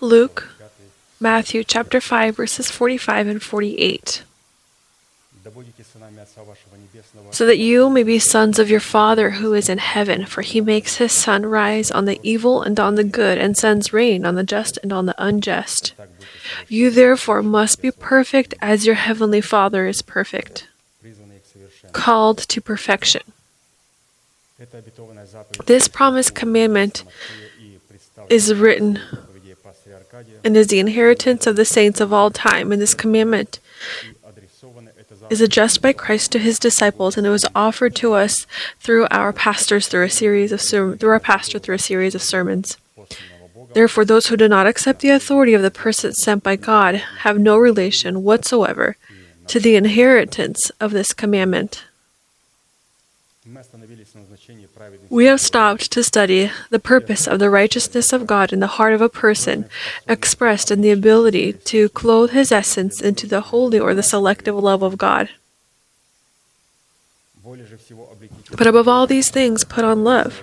Luke, Matthew chapter 5, verses 45 and 48. So that you may be sons of your Father who is in heaven, for he makes his sun rise on the evil and on the good, and sends rain on the just and on the unjust. You therefore must be perfect as your heavenly Father is perfect, called to perfection. This promised commandment is written and is the inheritance of the saints of all time. And this commandment is addressed by Christ to his disciples, and it was offered to us through our pastors through a series of ser- through our pastor through a series of sermons. Therefore, those who do not accept the authority of the person sent by God have no relation whatsoever to the inheritance of this commandment. We have stopped to study the purpose of the righteousness of God in the heart of a person, expressed in the ability to clothe his essence into the holy or the selective love of God. But above all these things, put on love,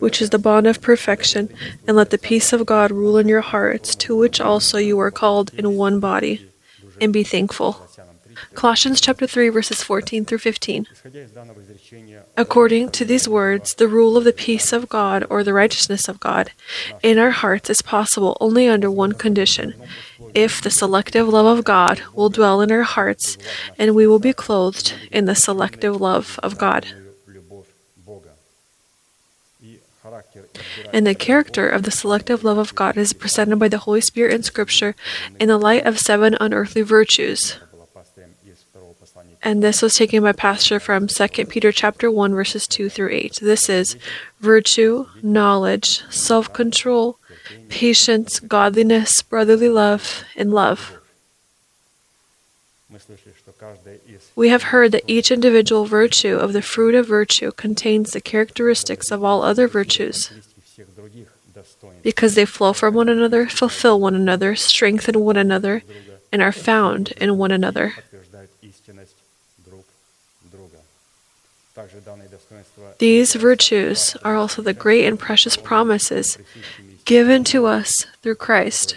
which is the bond of perfection, and let the peace of God rule in your hearts, to which also you were called in one body, and be thankful. Colossians chapter 3 verses 14 through 15. According to these words, the rule of the peace of God or the righteousness of God in our hearts is possible only under one condition. If the selective love of God will dwell in our hearts and we will be clothed in the selective love of God. And the character of the selective love of God is presented by the Holy Spirit in Scripture in the light of seven unearthly virtues. And this was taken by Pastor from 2 Peter chapter 1 verses 2 through 8. This is virtue, knowledge, self-control, patience, godliness, brotherly love, and love. We have heard that each individual virtue of the fruit of virtue contains the characteristics of all other virtues. Because they flow from one another, fulfill one another, strengthen one another, and are found in one another. These virtues are also the great and precious promises given to us through Christ.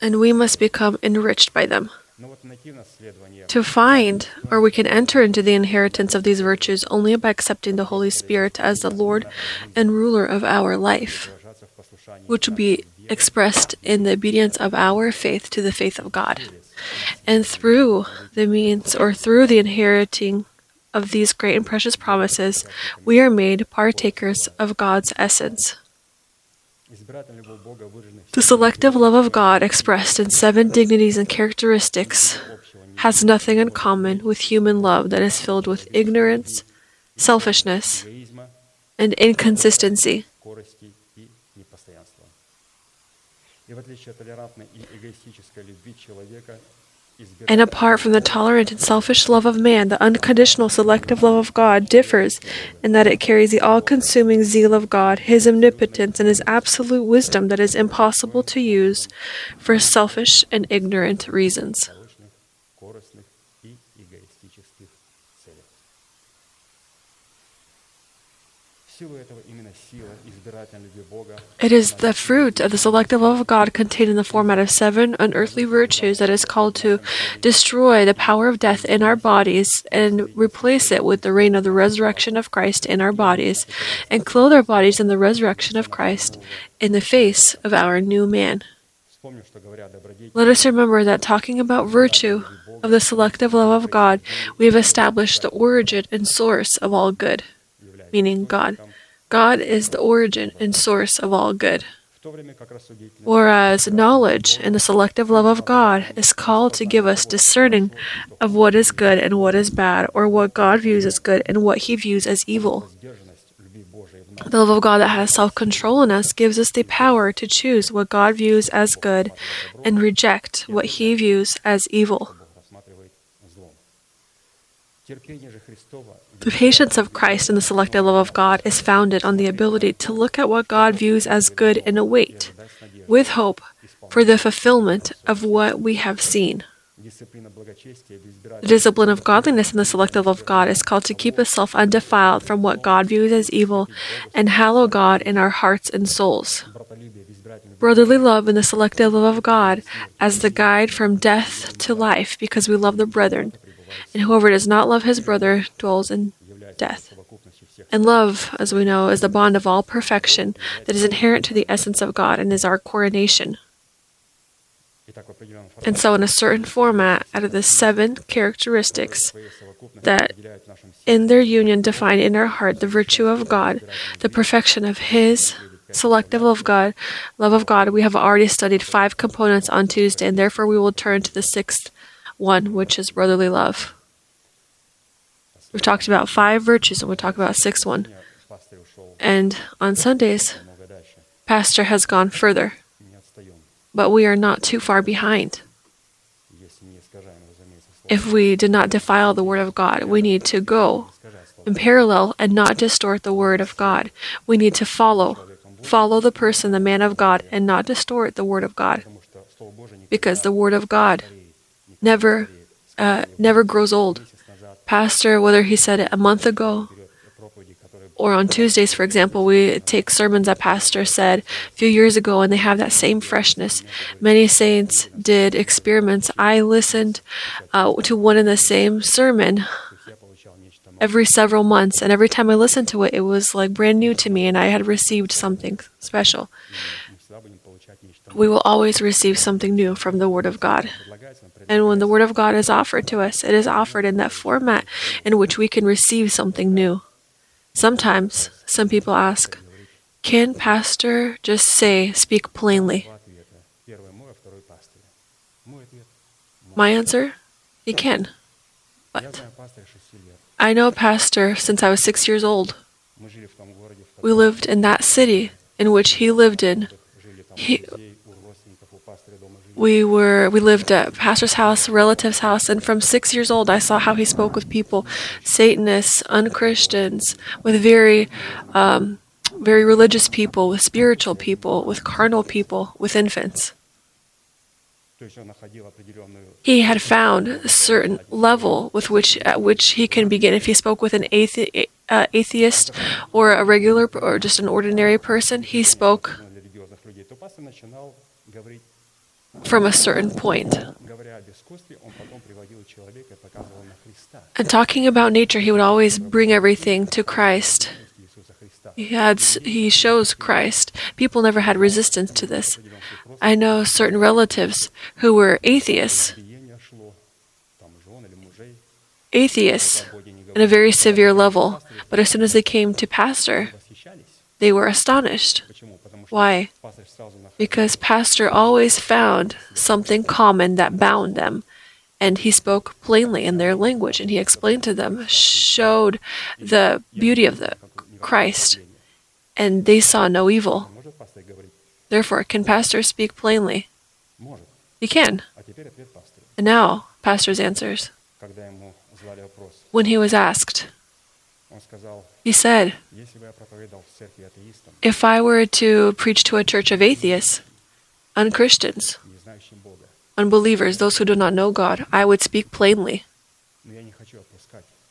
And we must become enriched by them. To find, or we can enter into the inheritance of these virtues only by accepting the Holy Spirit as the Lord and ruler of our life, which will be expressed in the obedience of our faith to the faith of God. And through the means or through the inheriting of these great and precious promises, we are made partakers of God's essence. The selective love of God, expressed in seven dignities and characteristics, has nothing in common with human love that is filled with ignorance, selfishness, and inconsistency. And apart from the tolerant and selfish love of man, the unconditional selective love of God differs in that it carries the all consuming zeal of God, His omnipotence, and His absolute wisdom that is impossible to use for selfish and ignorant reasons. It is the fruit of the selective love of God contained in the format of seven unearthly virtues that is called to destroy the power of death in our bodies and replace it with the reign of the resurrection of Christ in our bodies and clothe our bodies in the resurrection of Christ in the face of our new man. Let us remember that talking about virtue of the selective love of God, we have established the origin and source of all good, meaning God. God is the origin and source of all good. Whereas knowledge and the selective love of God is called to give us discerning of what is good and what is bad, or what God views as good and what he views as evil. The love of God that has self control in us gives us the power to choose what God views as good and reject what he views as evil. The patience of Christ in the selective love of God is founded on the ability to look at what God views as good and await, with hope, for the fulfillment of what we have seen. The discipline of godliness in the selective love of God is called to keep us self undefiled from what God views as evil and hallow God in our hearts and souls. Brotherly love in the selective love of God as the guide from death to life because we love the brethren and whoever does not love his brother dwells in death. And love, as we know, is the bond of all perfection that is inherent to the essence of God and is our coronation. And so, in a certain format, out of the seven characteristics that in their union define in our heart the virtue of God, the perfection of His selective love of God, love of God, we have already studied five components on Tuesday, and therefore we will turn to the sixth one, which is brotherly love. We've talked about five virtues, and we'll talk about sixth one. And on Sundays, Pastor has gone further, but we are not too far behind. If we did not defile the Word of God, we need to go in parallel and not distort the Word of God. We need to follow, follow the person, the man of God, and not distort the Word of God. Because the Word of God never, uh, never grows old. Pastor, whether he said it a month ago or on Tuesdays, for example, we take sermons that pastor said a few years ago and they have that same freshness. Many saints did experiments. I listened uh, to one and the same sermon every several months, and every time I listened to it, it was like brand new to me and I had received something special. We will always receive something new from the Word of God. And when the Word of God is offered to us, it is offered in that format in which we can receive something new. Sometimes some people ask, Can Pastor just say, speak plainly? My answer, he can. But I know Pastor since I was six years old. We lived in that city in which he lived in. He, we were we lived at pastor's house relative's house and from six years old i saw how he spoke with people satanists unchristians with very um, very religious people with spiritual people with carnal people with infants. He had found a certain level with which at which he can begin. If he spoke with an athe- uh, atheist or a regular or just an ordinary person he spoke from a certain point. And talking about nature, he would always bring everything to Christ. He had he shows Christ. People never had resistance to this. I know certain relatives who were atheists. Atheists in a very severe level, but as soon as they came to pastor, they were astonished. Why? because Pastor always found something common that bound them. And he spoke plainly in their language and he explained to them, showed the beauty of the Christ, and they saw no evil. Therefore, can Pastor speak plainly? He can. And now, Pastor's answers. When he was asked, he said, If I were to preach to a church of atheists, unchristians, unbelievers, those who do not know God, I would speak plainly.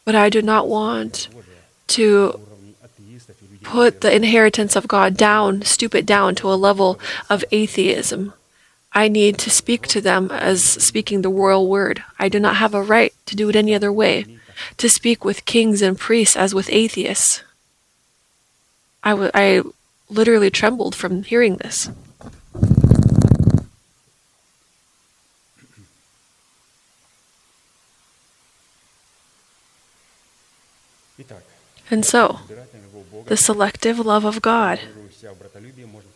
But I do not want to put the inheritance of God down, stoop it down to a level of atheism. I need to speak to them as speaking the royal word. I do not have a right to do it any other way to speak with kings and priests as with atheists. I, w- I literally trembled from hearing this. And so, the selective love of God,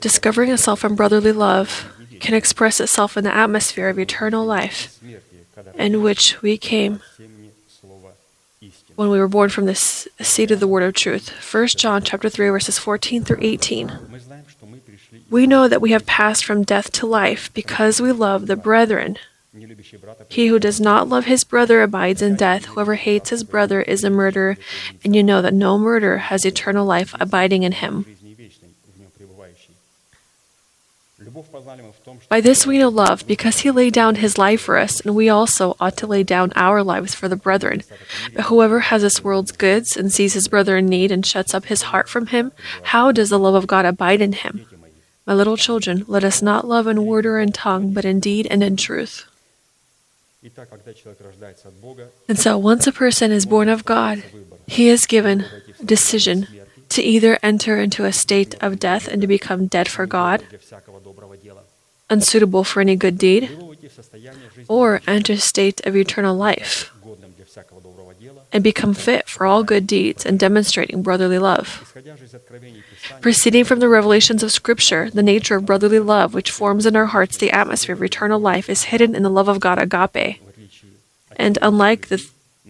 discovering itself in brotherly love, can express itself in the atmosphere of eternal life in which we came when we were born from the seed of the word of truth. 1 John chapter 3 verses 14 through 18. We know that we have passed from death to life because we love the brethren. He who does not love his brother abides in death. Whoever hates his brother is a murderer, and you know that no murderer has eternal life abiding in him. By this we know love, because he laid down his life for us, and we also ought to lay down our lives for the brethren. But whoever has this world's goods and sees his brother in need and shuts up his heart from him, how does the love of God abide in him? My little children, let us not love in word or in tongue, but in deed and in truth. And so, once a person is born of God, he is given decision to either enter into a state of death and to become dead for God, unsuitable for any good deed, or enter a state of eternal life and become fit for all good deeds and demonstrating brotherly love. Proceeding from the revelations of Scripture, the nature of brotherly love, which forms in our hearts the atmosphere of eternal life, is hidden in the love of God agape. And unlike the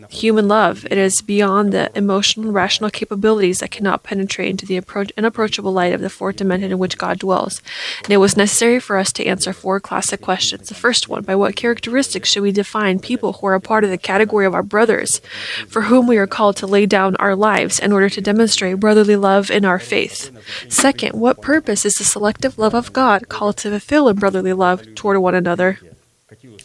human love, it is beyond the emotional and rational capabilities that cannot penetrate into the appro- unapproachable light of the fourth dimension in which God dwells. And it was necessary for us to answer four classic questions. The first one By what characteristics should we define people who are a part of the category of our brothers, for whom we are called to lay down our lives in order to demonstrate brotherly love in our faith? Second, what purpose is the selective love of God called to fulfill in brotherly love toward one another?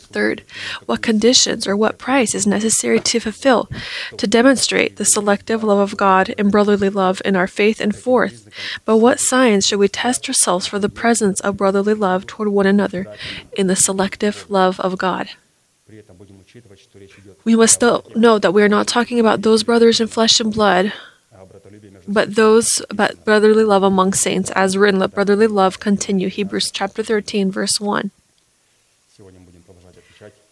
Third, what conditions or what price is necessary to fulfill to demonstrate the selective love of God and brotherly love in our faith? And fourth, by what signs should we test ourselves for the presence of brotherly love toward one another in the selective love of God? We must know that we are not talking about those brothers in flesh and blood but those but brotherly love among saints as written let brotherly love continue hebrews chapter 13 verse 1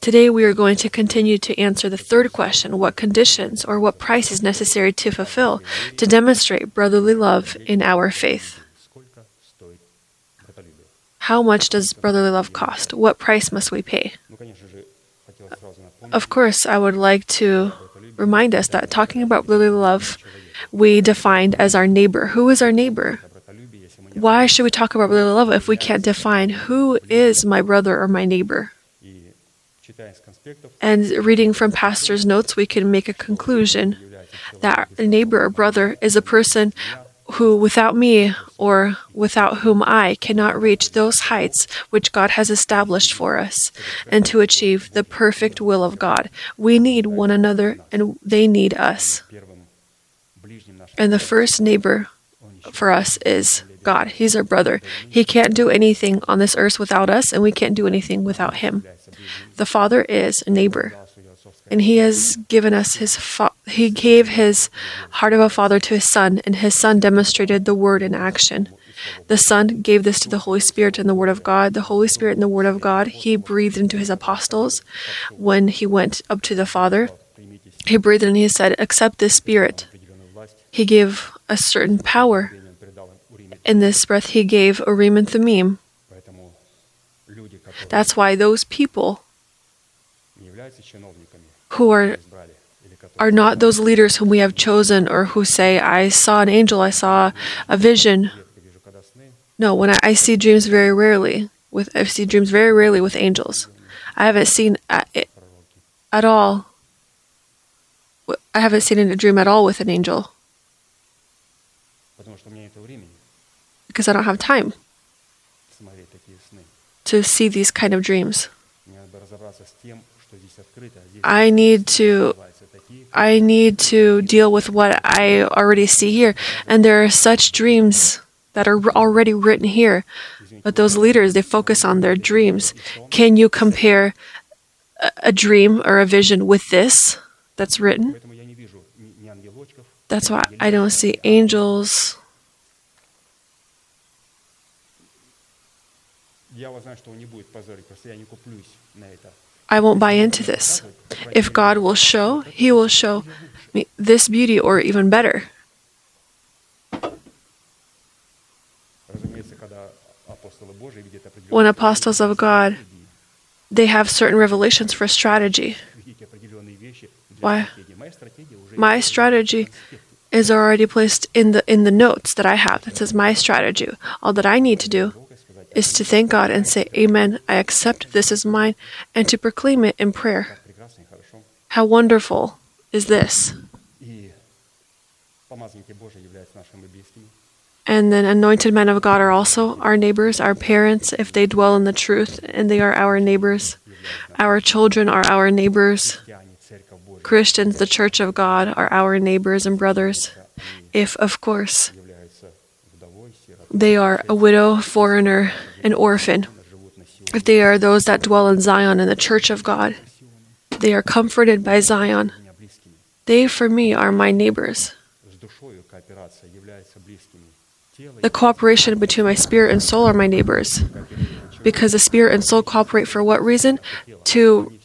Today, we are going to continue to answer the third question what conditions or what price is necessary to fulfill to demonstrate brotherly love in our faith? How much does brotherly love cost? What price must we pay? Of course, I would like to remind us that talking about brotherly love, we defined as our neighbor. Who is our neighbor? Why should we talk about brotherly love if we can't define who is my brother or my neighbor? And reading from pastor's notes, we can make a conclusion that a neighbor or brother is a person who, without me or without whom I, cannot reach those heights which God has established for us and to achieve the perfect will of God. We need one another and they need us. And the first neighbor for us is God. He's our brother. He can't do anything on this earth without us, and we can't do anything without him. The Father is a neighbor, and He has given us His. Fa- he gave His heart of a father to His Son, and His Son demonstrated the Word in action. The Son gave this to the Holy Spirit and the Word of God. The Holy Spirit and the Word of God He breathed into His apostles when He went up to the Father. He breathed and He said, Accept this Spirit. He gave a certain power. In this breath, He gave Urim and Thummim. That's why those people who are are not those leaders whom we have chosen or who say, I saw an angel, I saw a vision. No, when I, I see dreams very rarely, with I see dreams very rarely with angels. I haven't seen uh, at, at all. I haven't seen in a dream at all with an angel because I don't have time to see these kind of dreams. I need to I need to deal with what I already see here. And there are such dreams that are already written here. But those leaders, they focus on their dreams. Can you compare a dream or a vision with this that's written? That's why I don't see angels. I won't buy into this. If God will show, He will show me this beauty or even better. When apostles of God, they have certain revelations for strategy. Why? My strategy is already placed in the in the notes that I have that says my strategy. All that I need to do is to thank God and say, Amen, I accept this as mine, and to proclaim it in prayer. How wonderful is this! And then anointed men of God are also our neighbors, our parents, if they dwell in the truth, and they are our neighbors. Our children are our neighbors. Christians, the church of God, are our neighbors and brothers, if, of course, they are a widow, foreigner, an orphan, if they are those that dwell in Zion in the church of God, they are comforted by Zion. They, for me, are my neighbors. The cooperation between my spirit and soul are my neighbors. Because the spirit and soul cooperate for what reason? To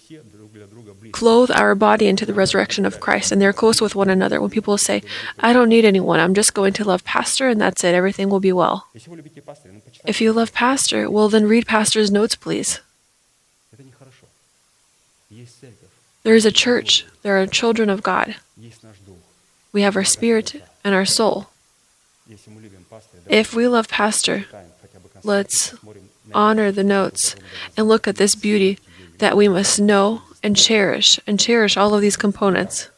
clothe our body into the resurrection of Christ, and they're close with one another. When people say, I don't need anyone, I'm just going to love Pastor, and that's it, everything will be well. If you love Pastor, well, then read Pastor's notes, please. There is a church, there are children of God. We have our spirit and our soul. If we love Pastor, let's honor the notes and look at this beauty that we must know and cherish and cherish all of these components.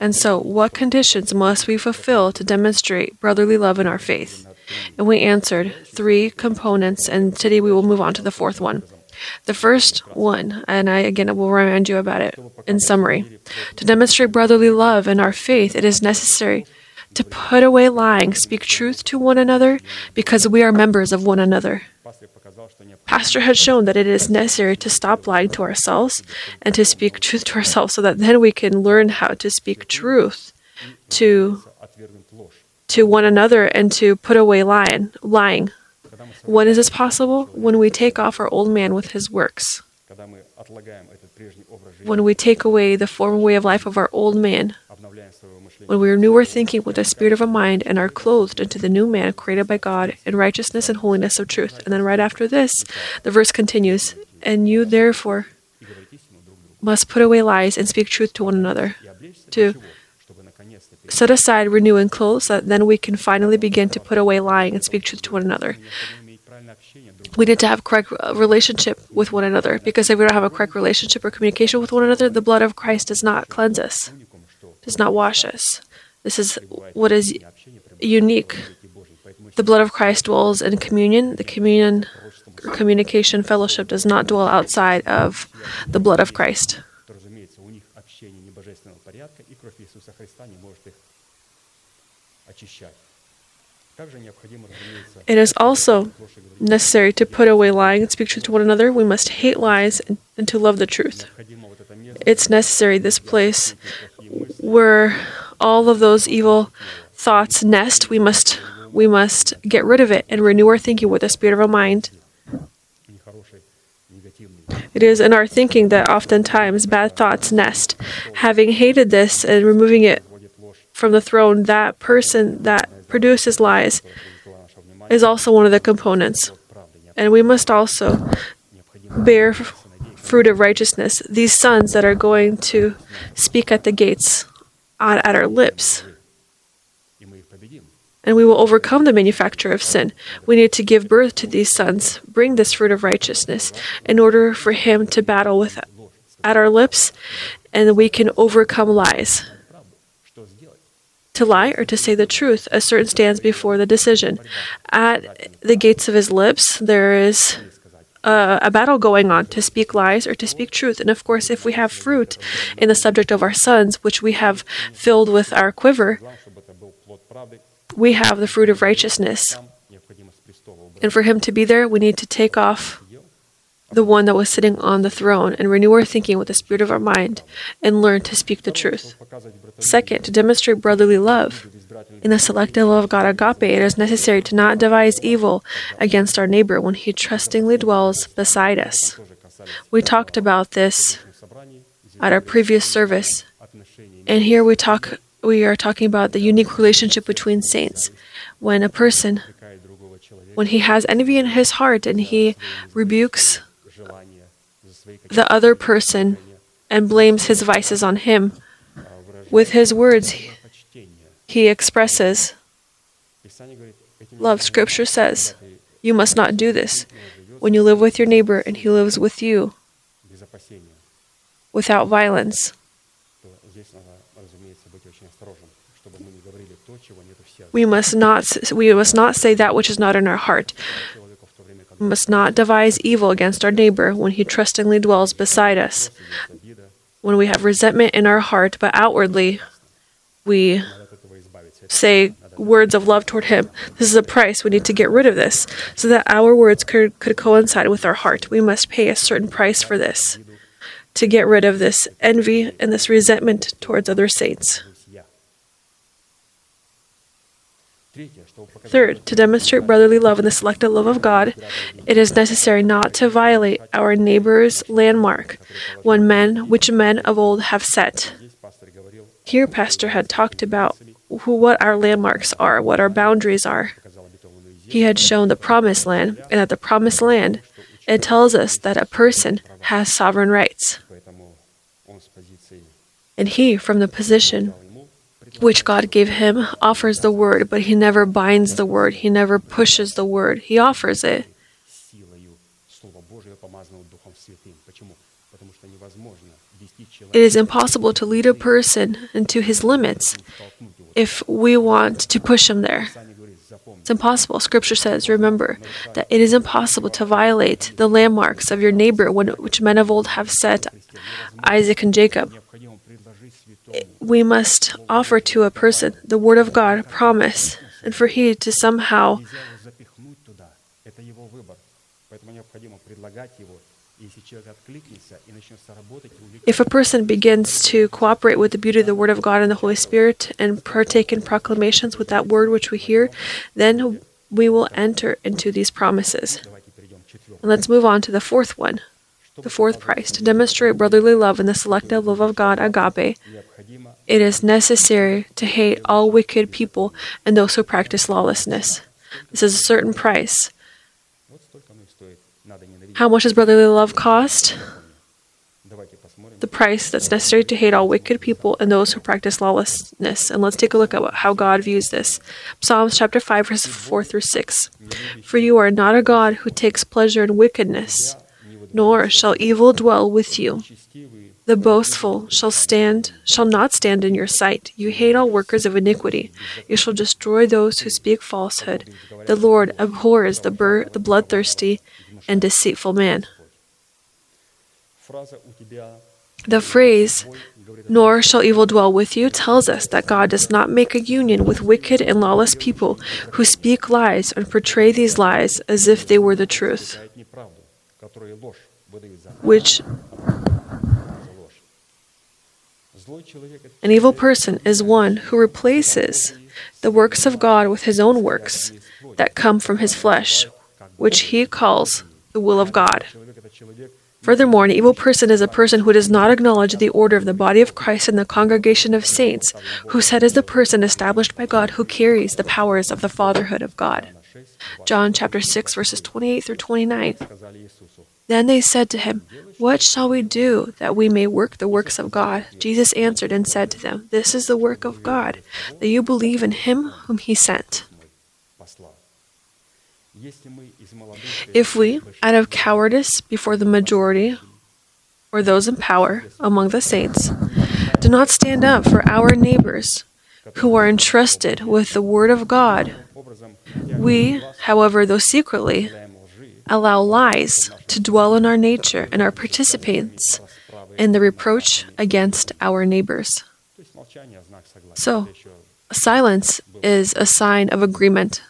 And so, what conditions must we fulfill to demonstrate brotherly love in our faith? And we answered three components, and today we will move on to the fourth one. The first one, and I again will remind you about it in summary. To demonstrate brotherly love in our faith, it is necessary to put away lying, speak truth to one another, because we are members of one another. Pastor has shown that it is necessary to stop lying to ourselves and to speak truth to ourselves so that then we can learn how to speak truth to, to one another and to put away lying, lying. When is this possible? When we take off our old man with his works. When we take away the former way of life of our old man when we renew our thinking with the spirit of a mind and are clothed into the new man created by God in righteousness and holiness of truth. And then right after this, the verse continues, and you therefore must put away lies and speak truth to one another. To set aside, renew, and clothe, so that then we can finally begin to put away lying and speak truth to one another. We need to have correct uh, relationship with one another because if we don't have a correct relationship or communication with one another, the blood of Christ does not cleanse us does not wash us. This is what is unique. The blood of Christ dwells in communion. The communion, communication, fellowship does not dwell outside of the blood of Christ. It is also necessary to put away lying and speak truth to one another. We must hate lies and, and to love the truth. It's necessary, this place, where all of those evil thoughts nest, we must we must get rid of it and renew our thinking with the spirit of our mind. It is in our thinking that oftentimes bad thoughts nest. Having hated this and removing it from the throne, that person that produces lies is also one of the components. And we must also bear fruit of righteousness, these sons that are going to speak at the gates on, at our lips. And we will overcome the manufacture of sin. We need to give birth to these sons, bring this fruit of righteousness in order for him to battle with at our lips, and we can overcome lies. To lie or to say the truth, a certain stands before the decision. At the gates of his lips, there is uh, a battle going on to speak lies or to speak truth. And of course, if we have fruit in the subject of our sons, which we have filled with our quiver, we have the fruit of righteousness. And for him to be there, we need to take off the one that was sitting on the throne and renew our thinking with the spirit of our mind and learn to speak the truth. Second, to demonstrate brotherly love. In the selective love of God agape, it is necessary to not devise evil against our neighbor when he trustingly dwells beside us. We talked about this at our previous service, and here we talk we are talking about the unique relationship between saints when a person when he has envy in his heart and he rebukes the other person and blames his vices on him. With his words, he expresses love. Scripture says, You must not do this. When you live with your neighbor and he lives with you without violence, we must not we must not say that which is not in our heart must not devise evil against our neighbor when he trustingly dwells beside us. When we have resentment in our heart, but outwardly we say words of love toward him. This is a price. We need to get rid of this so that our words could, could coincide with our heart. We must pay a certain price for this to get rid of this envy and this resentment towards other saints. Third, to demonstrate brotherly love and the selective love of God, it is necessary not to violate our neighbor's landmark, one men, which men of old have set. Here, Pastor had talked about who, what our landmarks are, what our boundaries are. He had shown the promised land, and at the promised land, it tells us that a person has sovereign rights. And he, from the position which God gave him, offers the word, but he never binds the word, he never pushes the word, he offers it. It is impossible to lead a person into his limits if we want to push him there. It's impossible. Scripture says, remember, that it is impossible to violate the landmarks of your neighbor, when, which men of old have set Isaac and Jacob we must offer to a person the Word of God, promise, and for he to somehow if a person begins to cooperate with the beauty of the Word of God and the Holy Spirit and partake in proclamations with that Word which we hear, then we will enter into these promises. And let's move on to the fourth one, the fourth price, to demonstrate brotherly love and the selective love of God, agape, it is necessary to hate all wicked people and those who practice lawlessness. This is a certain price. How much does brotherly love cost? The price that's necessary to hate all wicked people and those who practice lawlessness. And let's take a look at what, how God views this. Psalms chapter 5, verse 4 through 6. For you are not a God who takes pleasure in wickedness, nor shall evil dwell with you. The boastful shall stand shall not stand in your sight. You hate all workers of iniquity. You shall destroy those who speak falsehood. The Lord abhors the, bur- the bloodthirsty and deceitful man. The phrase nor shall evil dwell with you tells us that God does not make a union with wicked and lawless people who speak lies and portray these lies as if they were the truth, which an evil person is one who replaces the works of God with his own works that come from his flesh, which he calls the will of God. Furthermore, an evil person is a person who does not acknowledge the order of the body of Christ and the congregation of saints, who said is the person established by God who carries the powers of the fatherhood of God. John chapter 6 verses 28 through 29. Then they said to him, What shall we do that we may work the works of God? Jesus answered and said to them, This is the work of God, that you believe in him whom he sent. If we, out of cowardice before the majority or those in power among the saints, do not stand up for our neighbors who are entrusted with the word of God, we, however, though secretly, allow lies to dwell in our nature and our participants in the reproach against our neighbors. So, silence is a sign of agreement.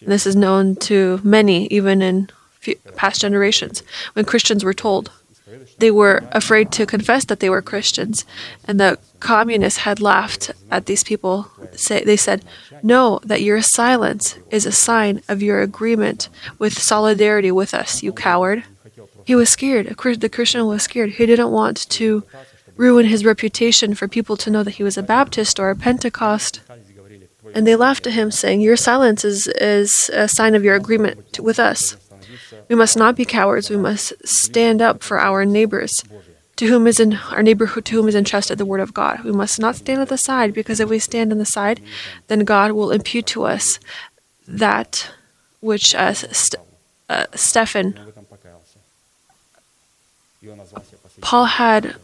This is known to many, even in past generations. When Christians were told, they were afraid to confess that they were Christians, and that communists had laughed at these people. They said, Know that your silence is a sign of your agreement with solidarity with us, you coward. He was scared. The Christian was scared. He didn't want to ruin his reputation for people to know that he was a Baptist or a Pentecost. And they laughed at him, saying, Your silence is, is a sign of your agreement to, with us. We must not be cowards. We must stand up for our neighbors to whom is in our neighbor to whom is entrusted the word of God. We must not stand at the side, because if we stand on the side, then God will impute to us that which uh, St- uh, Stephen Paul had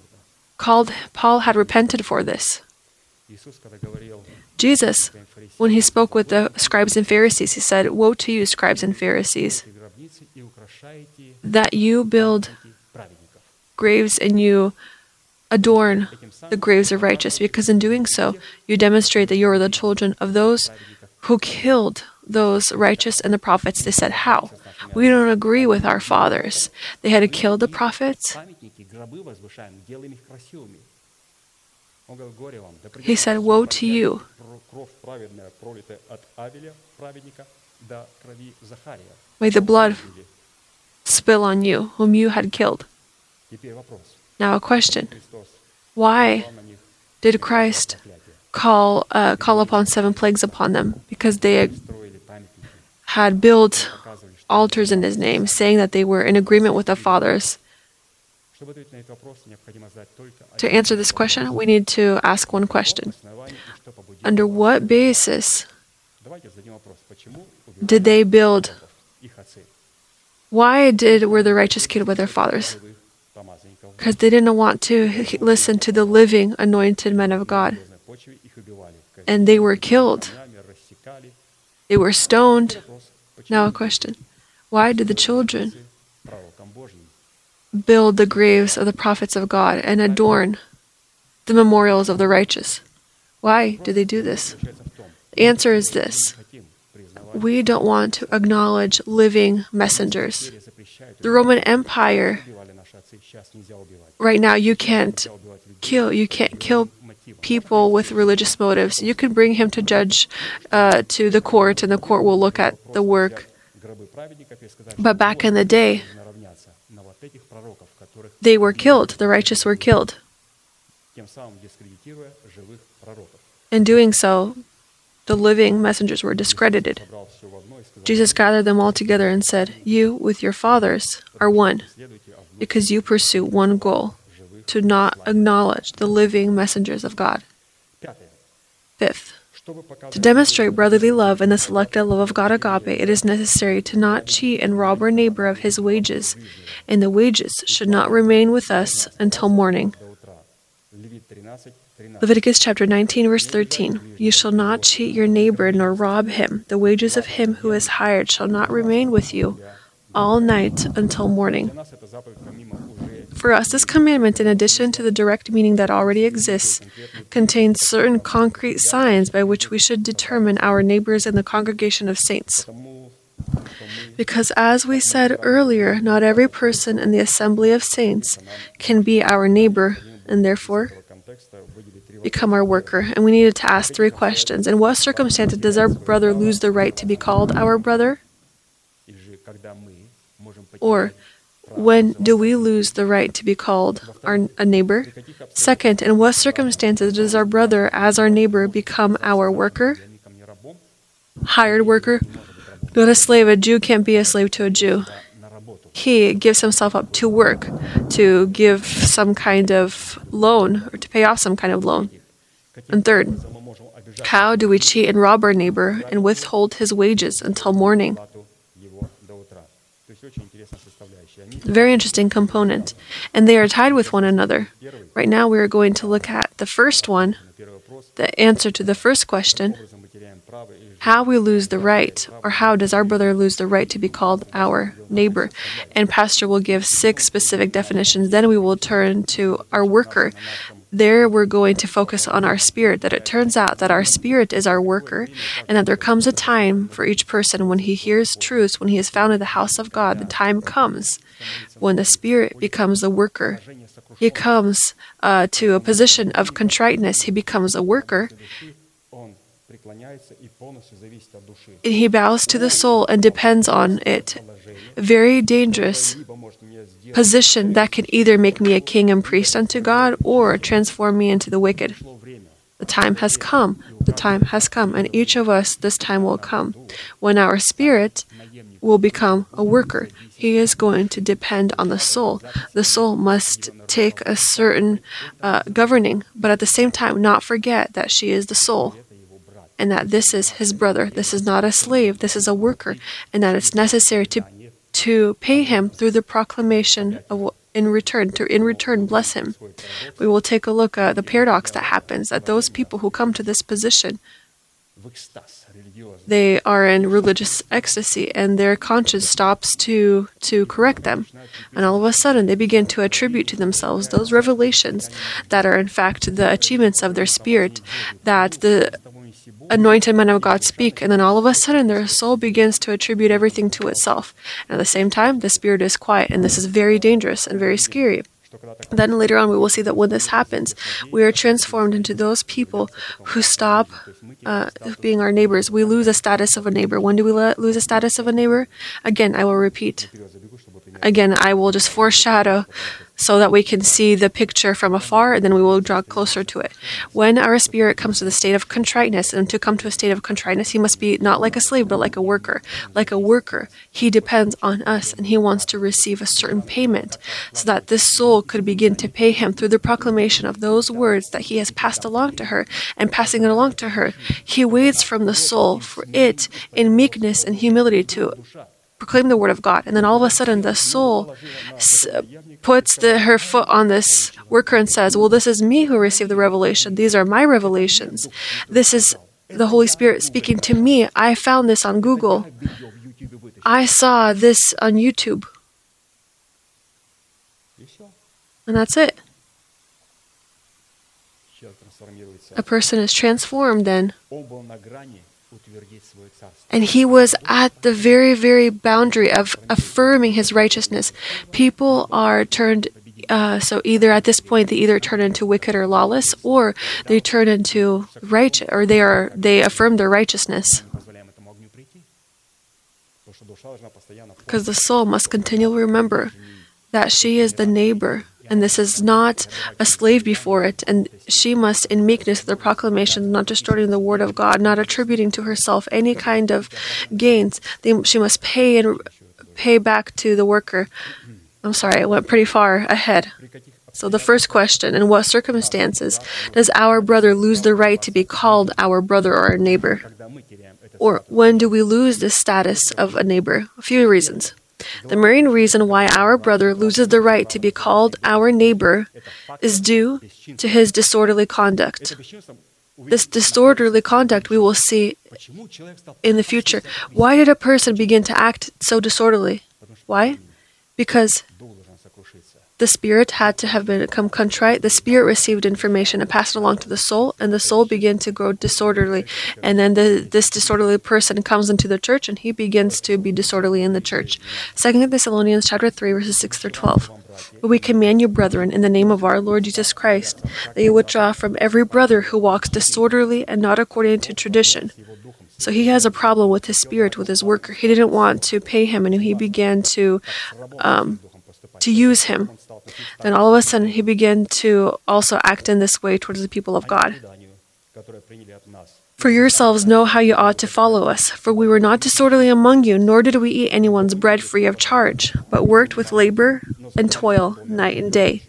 called Paul had repented for this. Jesus, when he spoke with the scribes and Pharisees, he said, Woe to you, scribes and Pharisees, that you build graves and you adorn the graves of righteous, because in doing so, you demonstrate that you are the children of those who killed those righteous and the prophets. They said, How? We don't agree with our fathers. They had to kill the prophets. He said, Woe to you. May the blood spill on you, whom you had killed. Now, a question. Why did Christ call, uh, call upon seven plagues upon them? Because they had built altars in his name, saying that they were in agreement with the fathers. To answer this question, we need to ask one question. Under what basis did they build? Why did were the righteous killed by their fathers? because they didn't want to listen to the living anointed men of God. And they were killed, they were stoned. Now, a question why did the children build the graves of the prophets of God and adorn the memorials of the righteous? Why do they do this? The answer is this we don't want to acknowledge living messengers. The Roman Empire right now you can't kill you can't kill people with religious motives. You can bring him to judge uh, to the court, and the court will look at the work. But back in the day, they were killed. The righteous were killed. In doing so, the living messengers were discredited. Jesus gathered them all together and said, You with your fathers are one because you pursue one goal to not acknowledge the living messengers of God. Fifth, to demonstrate brotherly love and the selective love of God agape, it is necessary to not cheat and rob our neighbor of his wages, and the wages should not remain with us until morning. Leviticus chapter 19, verse 13 You shall not cheat your neighbor nor rob him. The wages of him who is hired shall not remain with you, all night until morning. For us, this commandment, in addition to the direct meaning that already exists, contains certain concrete signs by which we should determine our neighbors in the congregation of saints. Because, as we said earlier, not every person in the assembly of saints can be our neighbor, and therefore become our worker. And we needed to ask three questions In what circumstances does our brother lose the right to be called our brother? Or when do we lose the right to be called our, a neighbor? Second, in what circumstances does our brother as our neighbor become our worker, hired worker? Not a slave, a Jew can't be a slave to a Jew. He gives himself up to work, to give some kind of loan or to pay off some kind of loan. And third, how do we cheat and rob our neighbor and withhold his wages until morning? very interesting component, and they are tied with one another. Right now, we are going to look at the first one, the answer to the first question how we lose the right, or how does our brother lose the right to be called our neighbor? And Pastor will give six specific definitions. Then we will turn to our worker. There, we're going to focus on our spirit. That it turns out that our spirit is our worker, and that there comes a time for each person when he hears truths, when he has founded the house of God, the time comes when the Spirit becomes a worker, he comes uh, to a position of contriteness, he becomes a worker. And he bows to the soul and depends on it. Very dangerous position that can either make me a king and priest unto God or transform me into the wicked. The time has come. The time has come. And each of us, this time will come when our spirit will become a worker. He is going to depend on the soul. The soul must take a certain uh, governing, but at the same time, not forget that she is the soul and that this is his brother. This is not a slave, this is a worker, and that it's necessary to, to pay him through the proclamation of in return to in return bless him we will take a look at the paradox that happens that those people who come to this position they are in religious ecstasy and their conscience stops to to correct them and all of a sudden they begin to attribute to themselves those revelations that are in fact the achievements of their spirit that the anointed men of God speak, and then all of a sudden their soul begins to attribute everything to itself. And at the same time, the spirit is quiet, and this is very dangerous and very scary. Then later on, we will see that when this happens, we are transformed into those people who stop uh, being our neighbors. We lose the status of a neighbor. When do we lose the status of a neighbor? Again, I will repeat. Again, I will just foreshadow so that we can see the picture from afar and then we will draw closer to it. When our spirit comes to the state of contriteness, and to come to a state of contriteness, he must be not like a slave, but like a worker. Like a worker, he depends on us and he wants to receive a certain payment so that this soul could begin to pay him through the proclamation of those words that he has passed along to her and passing it along to her. He waits from the soul for it in meekness and humility to proclaim the word of God. And then all of a sudden, the soul puts the, her foot on this worker and says, Well, this is me who received the revelation. These are my revelations. This is the Holy Spirit speaking to me. I found this on Google. I saw this on YouTube. And that's it. A person is transformed then. And he was at the very, very boundary of affirming his righteousness. People are turned, uh, so either at this point they either turn into wicked or lawless, or they turn into righteous, or they are they affirm their righteousness. Because the soul must continually remember that she is the neighbor and this is not a slave before it, and she must, in meekness, their proclamations, not distorting the word of God, not attributing to herself any kind of gains. They, she must pay and pay back to the worker. I'm sorry, I went pretty far ahead. So, the first question in what circumstances does our brother lose the right to be called our brother or our neighbor? Or when do we lose the status of a neighbor? A few reasons. The main reason why our brother loses the right to be called our neighbor is due to his disorderly conduct. This disorderly conduct we will see in the future. Why did a person begin to act so disorderly? Why? Because the spirit had to have become contrite, the spirit received information and passed it along to the soul, and the soul began to grow disorderly. And then the, this disorderly person comes into the church and he begins to be disorderly in the church. 2 Thessalonians chapter 3, verses 6 through 12. But we command you, brethren, in the name of our Lord Jesus Christ, that you withdraw from every brother who walks disorderly and not according to tradition. So he has a problem with his spirit, with his worker. He didn't want to pay him, and he began to um, to use him. Then all of a sudden, he began to also act in this way towards the people of God. For yourselves know how you ought to follow us, for we were not disorderly among you, nor did we eat anyone's bread free of charge, but worked with labor and toil night and day,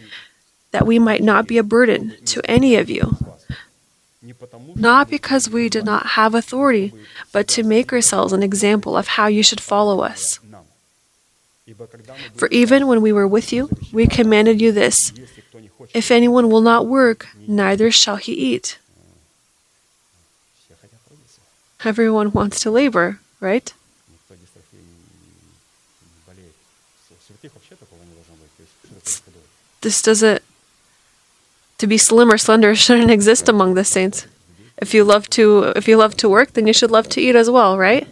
that we might not be a burden to any of you. Not because we did not have authority, but to make ourselves an example of how you should follow us. For even when we were with you, we commanded you this If anyone will not work, neither shall he eat. Everyone wants to labor, right? This doesn't. To be slim or slender shouldn't exist among the saints. If you love to, if you love to work, then you should love to eat as well, right?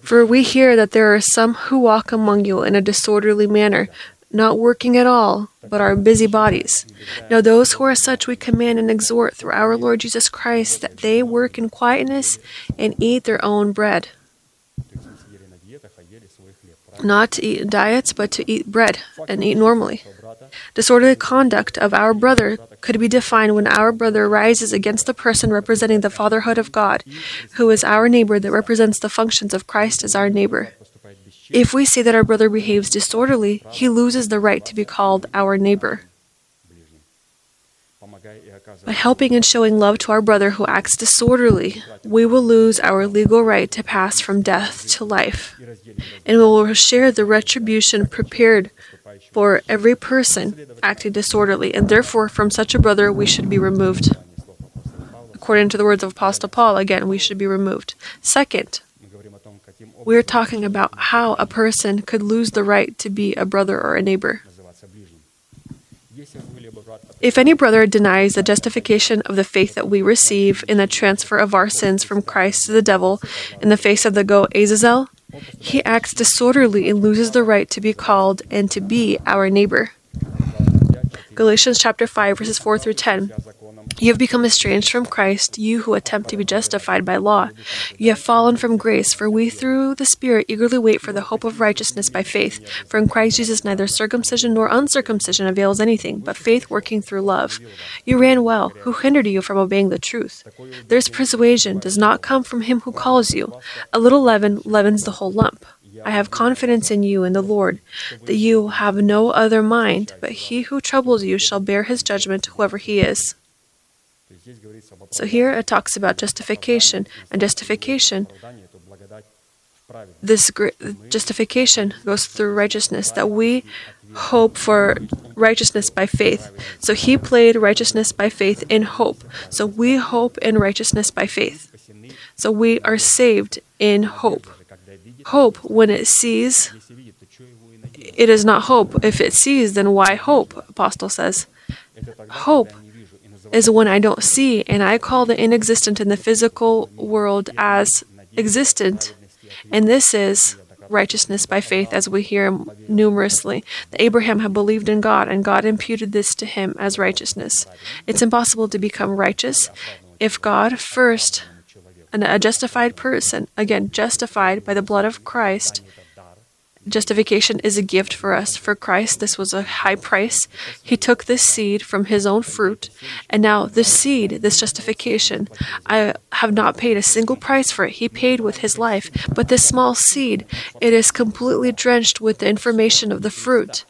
For we hear that there are some who walk among you in a disorderly manner, not working at all, but are busybodies. Now, those who are such we command and exhort through our Lord Jesus Christ that they work in quietness and eat their own bread. Not to eat diets, but to eat bread and eat normally. Disorderly conduct of our brother could be defined when our brother rises against the person representing the fatherhood of God, who is our neighbor that represents the functions of Christ as our neighbor. If we see that our brother behaves disorderly, he loses the right to be called our neighbor. By helping and showing love to our brother who acts disorderly, we will lose our legal right to pass from death to life, and we will share the retribution prepared for every person acting disorderly, and therefore from such a brother we should be removed. According to the words of Apostle Paul, again, we should be removed. Second, we're talking about how a person could lose the right to be a brother or a neighbor. If any brother denies the justification of the faith that we receive in the transfer of our sins from Christ to the devil in the face of the goat Azazel, he acts disorderly and loses the right to be called and to be our neighbor. Galatians chapter 5 verses 4 through 10. You have become estranged from Christ, you who attempt to be justified by law. You have fallen from grace, for we through the Spirit eagerly wait for the hope of righteousness by faith. For in Christ Jesus neither circumcision nor uncircumcision avails anything, but faith working through love. You ran well. Who hindered you from obeying the truth? This persuasion does not come from him who calls you. A little leaven leavens the whole lump. I have confidence in you in the Lord, that you have no other mind, but he who troubles you shall bear his judgment, whoever he is. So here it talks about justification, and justification, this justification goes through righteousness, that we hope for righteousness by faith. So he played righteousness by faith in hope. So we hope in righteousness by faith. So we are saved in hope. Hope, when it sees, it is not hope. If it sees, then why hope? Apostle says. Hope is one I don't see, and I call the inexistent in the physical world as existent. And this is righteousness by faith, as we hear numerously. That Abraham had believed in God, and God imputed this to him as righteousness. It's impossible to become righteous if God first, and a justified person, again, justified by the blood of Christ, Justification is a gift for us. For Christ, this was a high price. He took this seed from his own fruit. And now, this seed, this justification, I have not paid a single price for it. He paid with his life. But this small seed, it is completely drenched with the information of the fruit,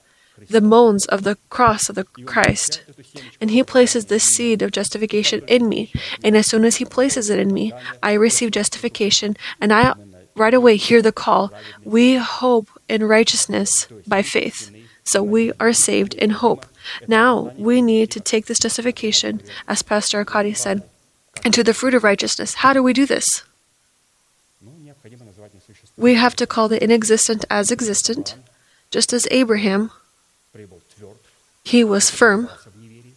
the moans of the cross of the Christ. And he places this seed of justification in me. And as soon as he places it in me, I receive justification. And I right away hear the call, We hope in righteousness by faith. So we are saved in hope. Now we need to take this justification, as Pastor Akadi said, into the fruit of righteousness. How do we do this? We have to call the inexistent as existent, just as Abraham, he was firm,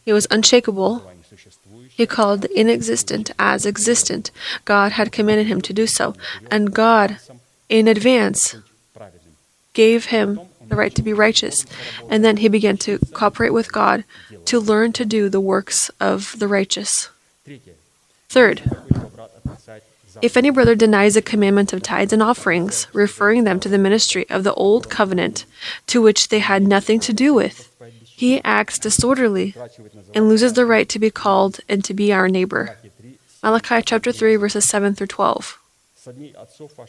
he was unshakable, he called the inexistent as existent. God had commanded him to do so, and God, in advance, gave him the right to be righteous. And then he began to cooperate with God to learn to do the works of the righteous. Third, if any brother denies the commandment of tithes and offerings, referring them to the ministry of the old covenant, to which they had nothing to do with, he acts disorderly and loses the right to be called and to be our neighbor. Malachi chapter 3 verses 7 through 12.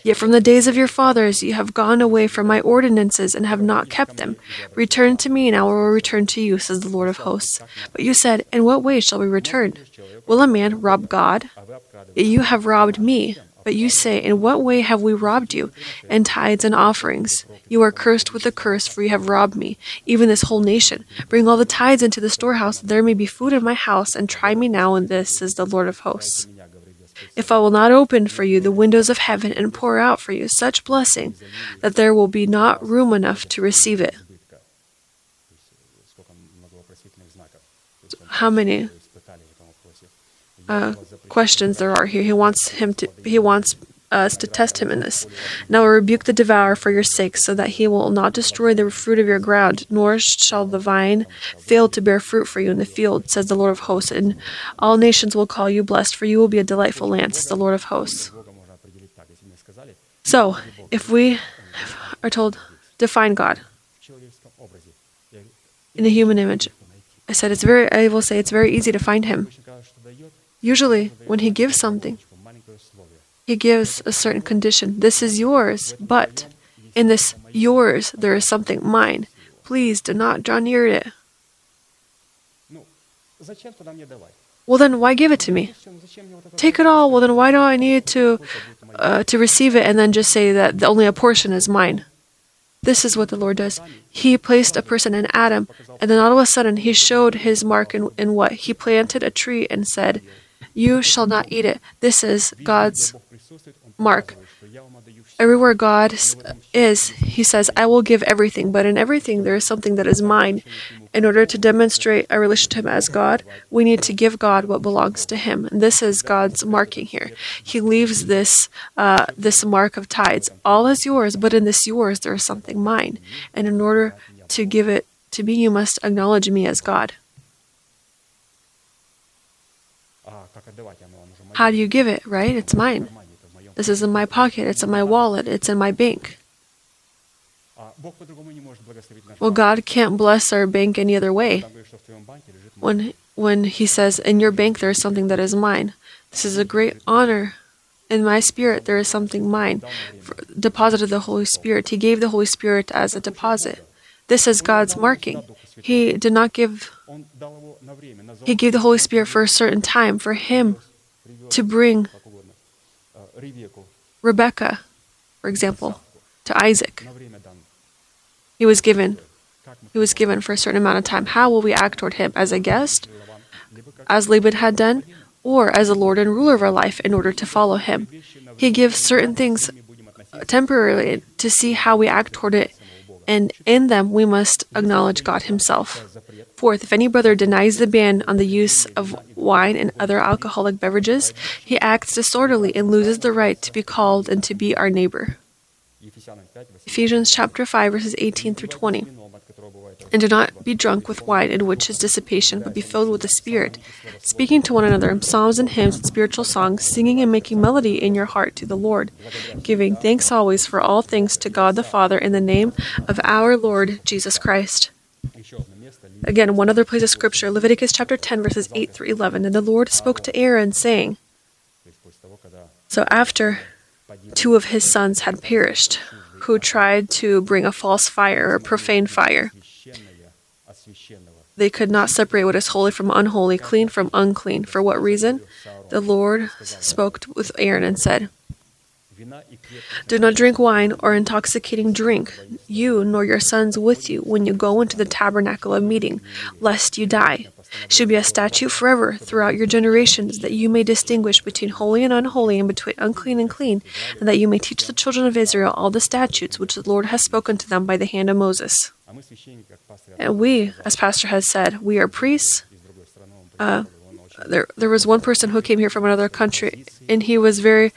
Yet from the days of your fathers you have gone away from my ordinances and have not kept them. Return to me, and I will return to you, says the Lord of hosts. But you said, In what way shall we return? Will a man rob God? Yet you have robbed me. But you say, In what way have we robbed you? And tithes and offerings. You are cursed with a curse, for you have robbed me, even this whole nation. Bring all the tithes into the storehouse, that there may be food in my house, and try me now in this, says the Lord of hosts. If I will not open for you the windows of heaven and pour out for you such blessing that there will be not room enough to receive it. How many uh, questions there are here. He wants him to he wants us to test him in this. Now I rebuke the devourer for your sake, so that he will not destroy the fruit of your ground, nor shall the vine fail to bear fruit for you in the field, says the Lord of hosts. And all nations will call you blessed, for you will be a delightful land, says the Lord of hosts. So, if we are told, define God in the human image, I said it's very. I will say it's very easy to find Him. Usually, when he gives something, he gives a certain condition. This is yours, but in this yours, there is something mine. Please do not draw near it. Well, then why give it to me? Take it all. Well, then why do I need to uh, to receive it and then just say that only a portion is mine? This is what the Lord does. He placed a person in Adam, and then all of a sudden he showed his mark in, in what? He planted a tree and said, you shall not eat it. This is God's mark. Everywhere God is, He says, I will give everything, but in everything there is something that is mine. In order to demonstrate our relationship to Him as God, we need to give God what belongs to Him. And this is God's marking here. He leaves this uh, this mark of tithes. All is yours, but in this yours there is something mine. And in order to give it to me, you must acknowledge me as God. How do you give it, right? It's mine. This is in my pocket, it's in my wallet, it's in my bank. Well, God can't bless our bank any other way. When, when He says, In your bank there is something that is mine, this is a great honor. In my spirit there is something mine. For, deposited the Holy Spirit. He gave the Holy Spirit as a deposit. This is God's marking. He did not give, He gave the Holy Spirit for a certain time, for Him to bring Rebecca, for example, to Isaac. He was given. He was given for a certain amount of time. How will we act toward him as a guest, as Laban had done, or as a Lord and ruler of our life in order to follow him? He gives certain things temporarily to see how we act toward it, and in them we must acknowledge God Himself. Fourth, if any brother denies the ban on the use of wine and other alcoholic beverages, he acts disorderly and loses the right to be called and to be our neighbor. Ephesians chapter 5 verses 18 through 20. And do not be drunk with wine in which is dissipation, but be filled with the Spirit, speaking to one another in psalms and hymns and spiritual songs, singing and making melody in your heart to the Lord, giving thanks always for all things to God the Father in the name of our Lord Jesus Christ. Again, one other place of scripture, Leviticus chapter 10, verses 8 through 11. And the Lord spoke to Aaron, saying, So after two of his sons had perished, who tried to bring a false fire or profane fire, they could not separate what is holy from unholy, clean from unclean. For what reason? The Lord spoke with Aaron and said, do not drink wine or intoxicating drink, you nor your sons with you, when you go into the tabernacle of meeting, lest you die. It should be a statute forever throughout your generations, that you may distinguish between holy and unholy, and between unclean and clean, and that you may teach the children of Israel all the statutes which the Lord has spoken to them by the hand of Moses. And we, as Pastor has said, we are priests. Uh, there, there was one person who came here from another country, and he was very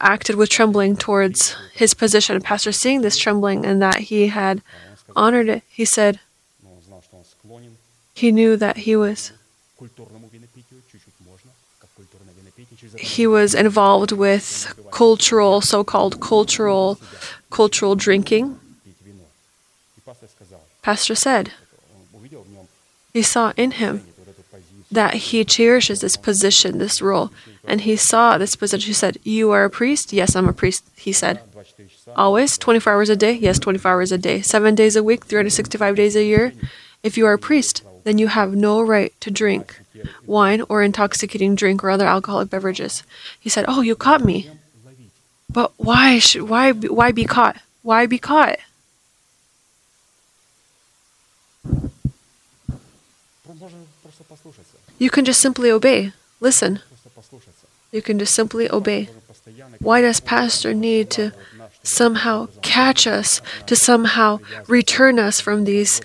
acted with trembling towards his position. Pastor, seeing this trembling and that he had honored it, he said he knew that he was he was involved with cultural, so-called cultural, cultural drinking. Pastor said he saw in him that he cherishes this position, this role. And he saw this position. He said, You are a priest? Yes, I'm a priest, he said. Always? 24 hours a day? Yes, 24 hours a day. Seven days a week, 365 days a year? If you are a priest, then you have no right to drink wine or intoxicating drink or other alcoholic beverages. He said, Oh, you caught me. But why, should, why, why be caught? Why be caught? You can just simply obey. Listen. You can just simply obey. Why does pastor need to somehow catch us, to somehow return us from these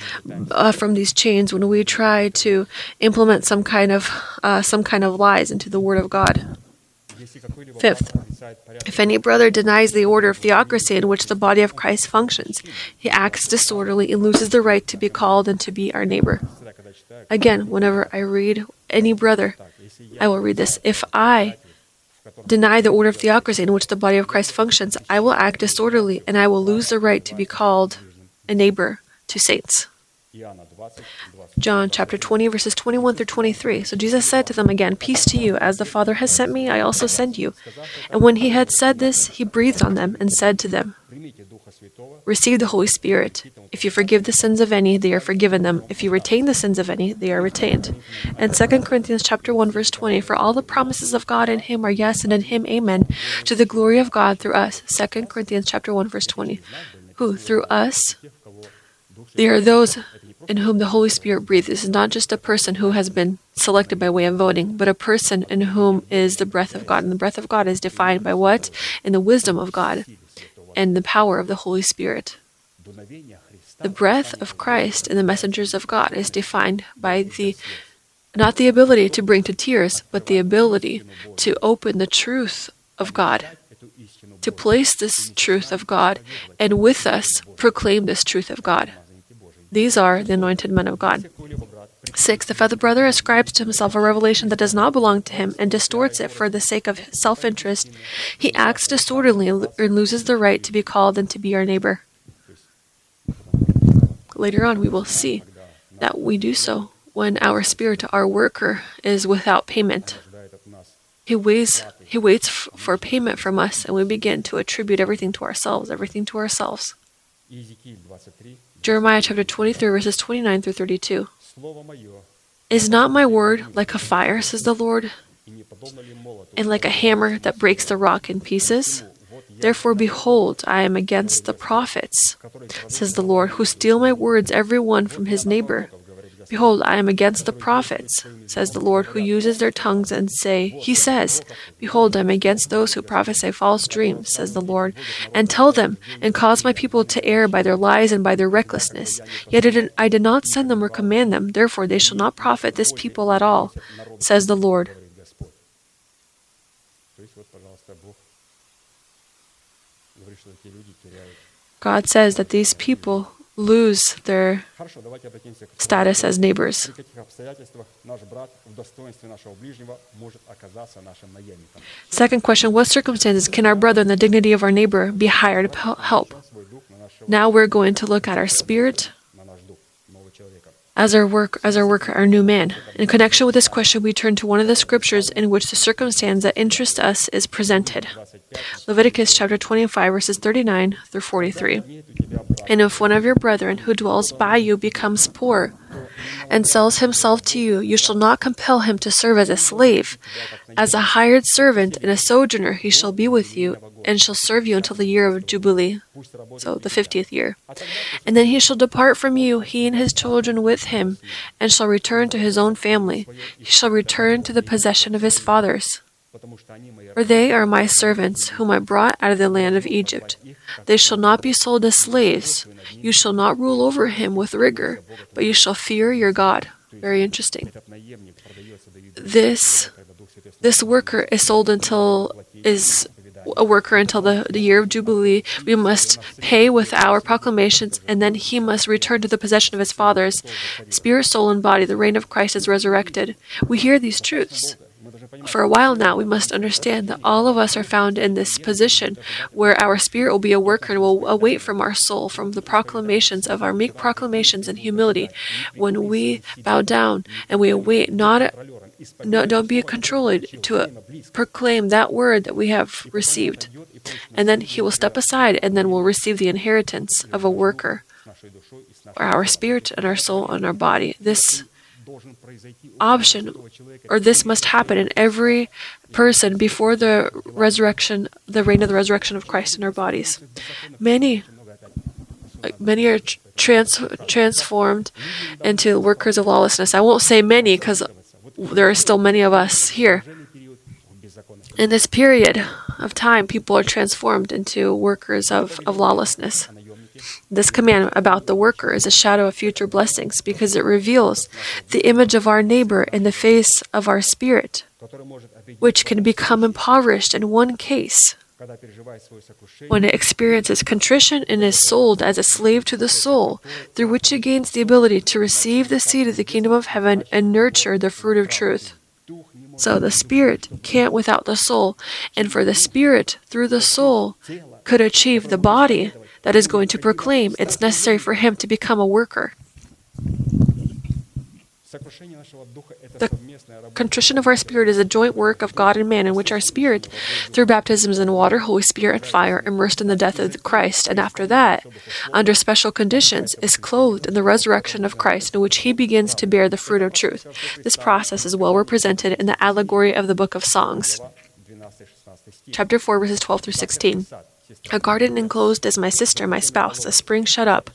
uh, from these chains when we try to implement some kind of uh, some kind of lies into the Word of God? Fifth, if any brother denies the order of theocracy in which the body of Christ functions, he acts disorderly and loses the right to be called and to be our neighbor. Again, whenever I read any brother. I will read this. If I deny the order of theocracy in which the body of Christ functions, I will act disorderly and I will lose the right to be called a neighbor to saints. John chapter 20, verses 21 through 23. So Jesus said to them again, Peace to you, as the Father has sent me, I also send you. And when he had said this, he breathed on them and said to them, receive the Holy Spirit. If you forgive the sins of any, they are forgiven them. If you retain the sins of any, they are retained. And 2 Corinthians chapter 1 verse 20, for all the promises of God in him are yes and in him amen, to the glory of God through us. 2 Corinthians chapter 1 verse 20. Who through us they are those in whom the Holy Spirit breathes. This is not just a person who has been selected by way of voting, but a person in whom is the breath of God. And the breath of God is defined by what? In the wisdom of God and the power of the Holy Spirit. The breath of Christ and the messengers of God is defined by the not the ability to bring to tears, but the ability to open the truth of God, to place this truth of God, and with us proclaim this truth of God. These are the anointed men of God. Six, if other brother ascribes to himself a revelation that does not belong to him and distorts it for the sake of self interest, he acts disorderly and loses the right to be called and to be our neighbor. Later on, we will see that we do so when our spirit, our worker, is without payment. He waits, he waits for payment from us, and we begin to attribute everything to ourselves, everything to ourselves. Jeremiah chapter 23, verses 29 through 32. Is not my word like a fire, says the Lord, and like a hammer that breaks the rock in pieces? Therefore, behold, I am against the prophets, says the Lord, who steal my words, every one from his neighbor. Behold, I am against the prophets, says the Lord, who uses their tongues and say, He says, Behold, I am against those who prophesy false dreams, says the Lord, and tell them, and cause my people to err by their lies and by their recklessness. Yet I did not send them or command them, therefore they shall not profit this people at all, says the Lord. God says that these people lose their status as neighbors. Second question What circumstances can our brother and the dignity of our neighbor be hired to help? Now we're going to look at our spirit as our work as our worker, our new man. In connection with this question, we turn to one of the scriptures in which the circumstance that interests us is presented. Leviticus chapter 25, verses 39 through 43. And if one of your brethren who dwells by you becomes poor, and sells himself to you, you shall not compel him to serve as a slave. As a hired servant and a sojourner, he shall be with you, and shall serve you until the year of Jubilee, so the fiftieth year. And then he shall depart from you, he and his children with him, and shall return to his own family. He shall return to the possession of his fathers. For they are my servants, whom I brought out of the land of Egypt. They shall not be sold as slaves. You shall not rule over him with rigor, but you shall fear your God. Very interesting. This this worker is sold until is a worker until the, the year of Jubilee. We must pay with our proclamations, and then he must return to the possession of his fathers. Spirit, soul, and body, the reign of Christ is resurrected. We hear these truths. For a while now, we must understand that all of us are found in this position where our spirit will be a worker and will await from our soul, from the proclamations of our meek proclamations and humility. When we bow down and we await, not no, don't be controlled to proclaim that word that we have received. And then he will step aside and then we'll receive the inheritance of a worker, our spirit and our soul and our body. This option or this must happen in every person before the resurrection, the reign of the resurrection of Christ in our bodies. Many, many are trans, transformed into workers of lawlessness. I won't say many because there are still many of us here. In this period of time, people are transformed into workers of, of lawlessness. This command about the worker is a shadow of future blessings because it reveals the image of our neighbor in the face of our spirit, which can become impoverished in one case when it experiences contrition and is sold as a slave to the soul, through which it gains the ability to receive the seed of the kingdom of heaven and nurture the fruit of truth. So the spirit can't without the soul, and for the spirit through the soul could achieve the body that is going to proclaim it's necessary for him to become a worker. The contrition of our spirit is a joint work of God and man, in which our spirit, through baptisms in water, Holy Spirit, and fire, immersed in the death of Christ, and after that, under special conditions, is clothed in the resurrection of Christ, in which he begins to bear the fruit of truth. This process is well represented in the allegory of the Book of Songs, chapter 4, verses 12 through 16 a garden enclosed as my sister, my spouse, a spring shut up,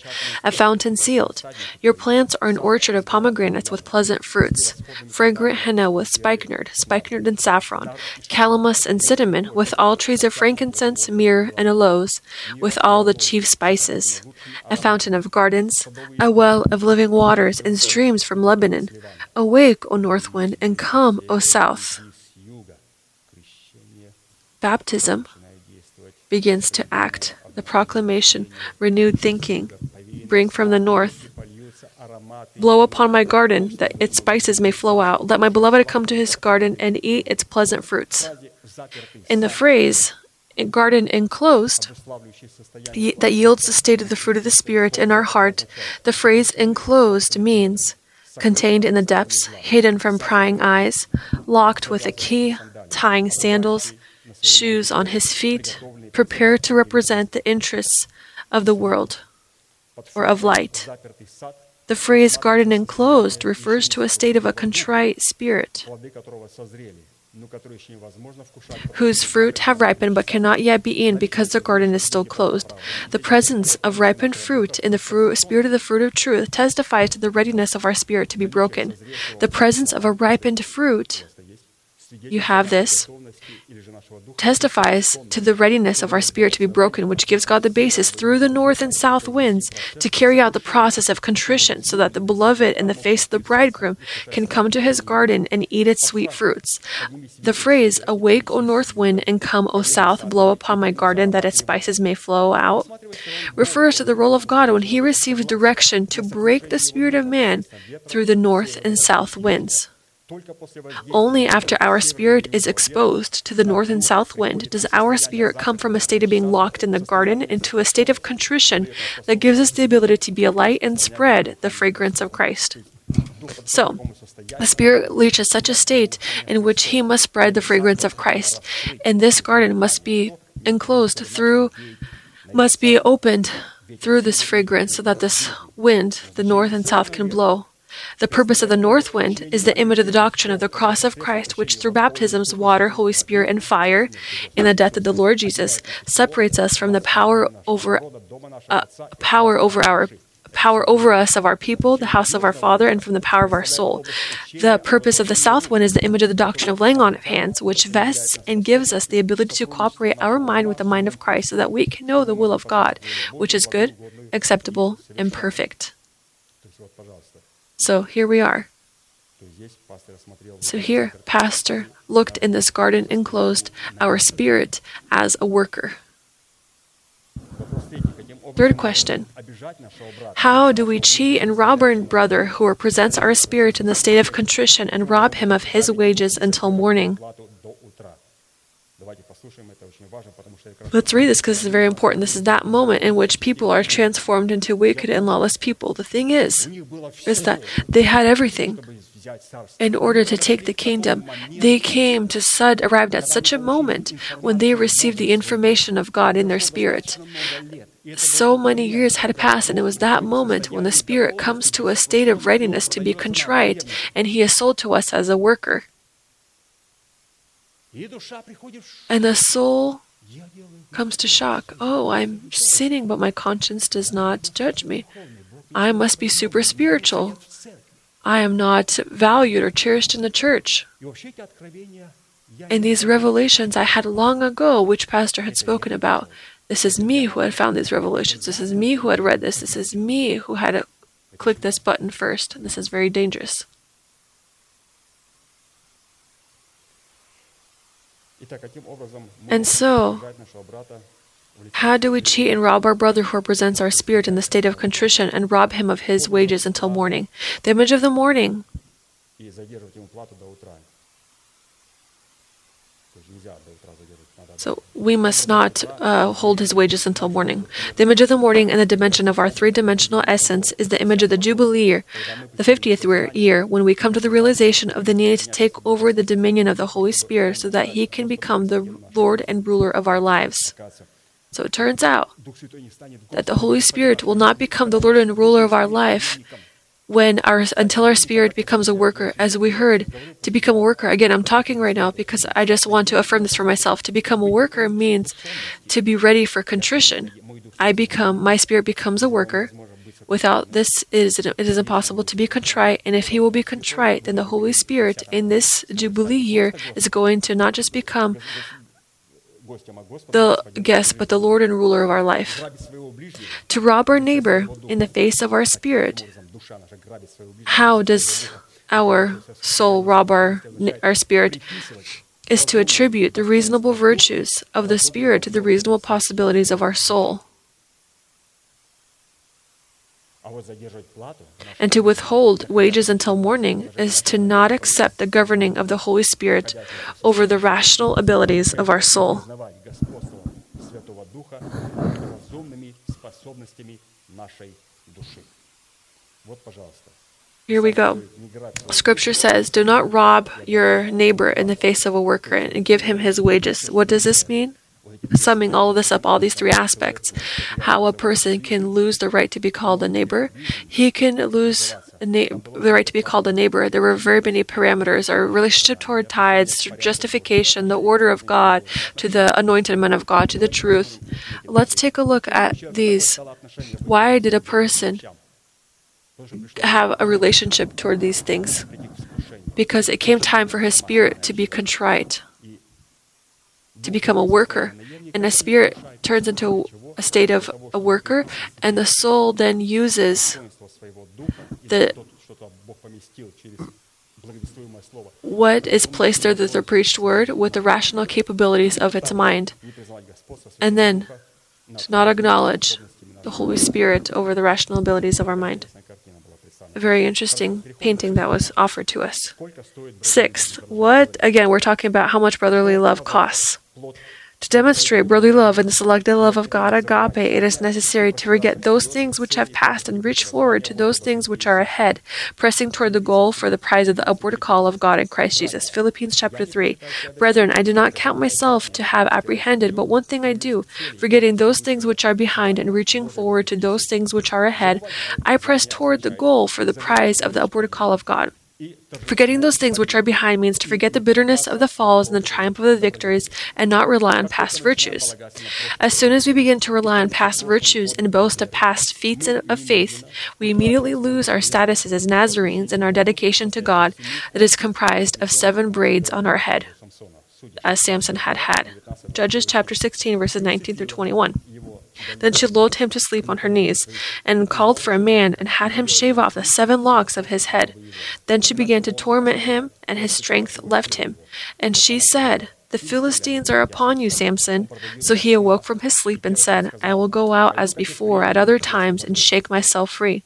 a fountain sealed. Your plants are an orchard of pomegranates with pleasant fruits, fragrant henna with spikenard, spikenard and saffron, calamus and cinnamon, with all trees of frankincense, myrrh, and aloes, with all the chief spices, a fountain of gardens, a well of living waters and streams from Lebanon. Awake, O north wind, and come, O south. Baptism begins to act. The proclamation, renewed thinking, bring from the north. Blow upon my garden that its spices may flow out. Let my beloved come to his garden and eat its pleasant fruits. In the phrase, garden enclosed, that yields the state of the fruit of the Spirit in our heart, the phrase enclosed means contained in the depths, hidden from prying eyes, locked with a key, tying sandals, shoes on his feet, prepared to represent the interests of the world or of light. The phrase garden enclosed refers to a state of a contrite spirit whose fruit have ripened but cannot yet be eaten because the garden is still closed. The presence of ripened fruit in the fruit, spirit of the fruit of truth testifies to the readiness of our spirit to be broken. The presence of a ripened fruit you have this testifies to the readiness of our spirit to be broken, which gives God the basis through the north and south winds to carry out the process of contrition so that the beloved in the face of the bridegroom can come to his garden and eat its sweet fruits. The phrase, Awake, O north wind, and come, O south, blow upon my garden that its spices may flow out, refers to the role of God when he received direction to break the spirit of man through the north and south winds. Only after our spirit is exposed to the north and south wind does our spirit come from a state of being locked in the garden into a state of contrition that gives us the ability to be a light and spread the fragrance of Christ. So, the Spirit reaches such a state in which he must spread the fragrance of Christ, and this garden must be enclosed through, must be opened through this fragrance so that this wind, the north and south, can blow. The purpose of the north wind is the image of the doctrine of the cross of Christ, which through baptisms, water, Holy Spirit, and fire, in the death of the Lord Jesus, separates us from the power over uh, power over our power over us of our people, the house of our father, and from the power of our soul. The purpose of the south wind is the image of the doctrine of laying on of hands, which vests and gives us the ability to cooperate our mind with the mind of Christ so that we can know the will of God, which is good, acceptable, and perfect. So here we are. So here, Pastor looked in this garden enclosed our spirit as a worker. Third question How do we cheat and rob our brother who represents our spirit in the state of contrition and rob him of his wages until morning? Let's read this because it's very important. This is that moment in which people are transformed into wicked and lawless people. The thing is, is that they had everything in order to take the kingdom. They came to Sud, arrived at such a moment when they received the information of God in their spirit. So many years had passed, and it was that moment when the Spirit comes to a state of readiness to be contrite, and He is sold to us as a worker. And the soul comes to shock. Oh, I'm sinning, but my conscience does not judge me. I must be super spiritual. I am not valued or cherished in the church. And these revelations I had long ago, which Pastor had spoken about. This is me who had found these revelations. This is me who had read this. This is me who had clicked this button first. This is very dangerous. And so, how do we cheat and rob our brother who represents our spirit in the state of contrition and rob him of his wages until morning? The image of the morning. So we must not uh, hold his wages until morning. The image of the morning and the dimension of our three dimensional essence is the image of the Jubilee year, the 50th year, when we come to the realization of the need to take over the dominion of the Holy Spirit so that he can become the Lord and ruler of our lives. So it turns out that the Holy Spirit will not become the Lord and ruler of our life when our until our spirit becomes a worker as we heard to become a worker. Again i'm talking right now because i just want to affirm this for myself. To become a worker means to be ready for contrition. I become my spirit becomes a worker. Without this it is it is impossible to be contrite. And if he will be contrite then the holy spirit in this jubilee year is going to not just become the guest, but the Lord and ruler of our life. To rob our neighbor in the face of our spirit, how does our soul rob our, our spirit? is to attribute the reasonable virtues of the spirit to the reasonable possibilities of our soul. And to withhold wages until morning is to not accept the governing of the Holy Spirit over the rational abilities of our soul. Here we go. Scripture says, Do not rob your neighbor in the face of a worker and give him his wages. What does this mean? Summing all of this up, all these three aspects how a person can lose the right to be called a neighbor, he can lose Na- the right to be called a neighbor. There were very many parameters our relationship toward tithes, justification, the order of God, to the anointed man of God, to the truth. Let's take a look at these. Why did a person have a relationship toward these things because it came time for his spirit to be contrite, to become a worker. And the spirit turns into a state of a worker, and the soul then uses the what is placed there through the preached word with the rational capabilities of its mind, and then to not acknowledge the Holy Spirit over the rational abilities of our mind very interesting painting that was offered to us. Sixth, what, again, we're talking about how much brotherly love costs. To demonstrate brotherly love and the love of God, agape, it is necessary to forget those things which have passed and reach forward to those things which are ahead, pressing toward the goal for the prize of the upward call of God in Christ Jesus. Philippians chapter 3. Brethren, I do not count myself to have apprehended, but one thing I do, forgetting those things which are behind and reaching forward to those things which are ahead, I press toward the goal for the prize of the upward call of God. Forgetting those things which are behind means to forget the bitterness of the falls and the triumph of the victories and not rely on past virtues. As soon as we begin to rely on past virtues and boast of past feats of faith, we immediately lose our statuses as Nazarenes and our dedication to God that is comprised of seven braids on our head, as Samson had had. Judges chapter 16, verses 19 through 21. Then she lulled him to sleep on her knees, and called for a man, and had him shave off the seven locks of his head. Then she began to torment him, and his strength left him. And she said, The Philistines are upon you, Samson. So he awoke from his sleep and said, I will go out as before at other times and shake myself free.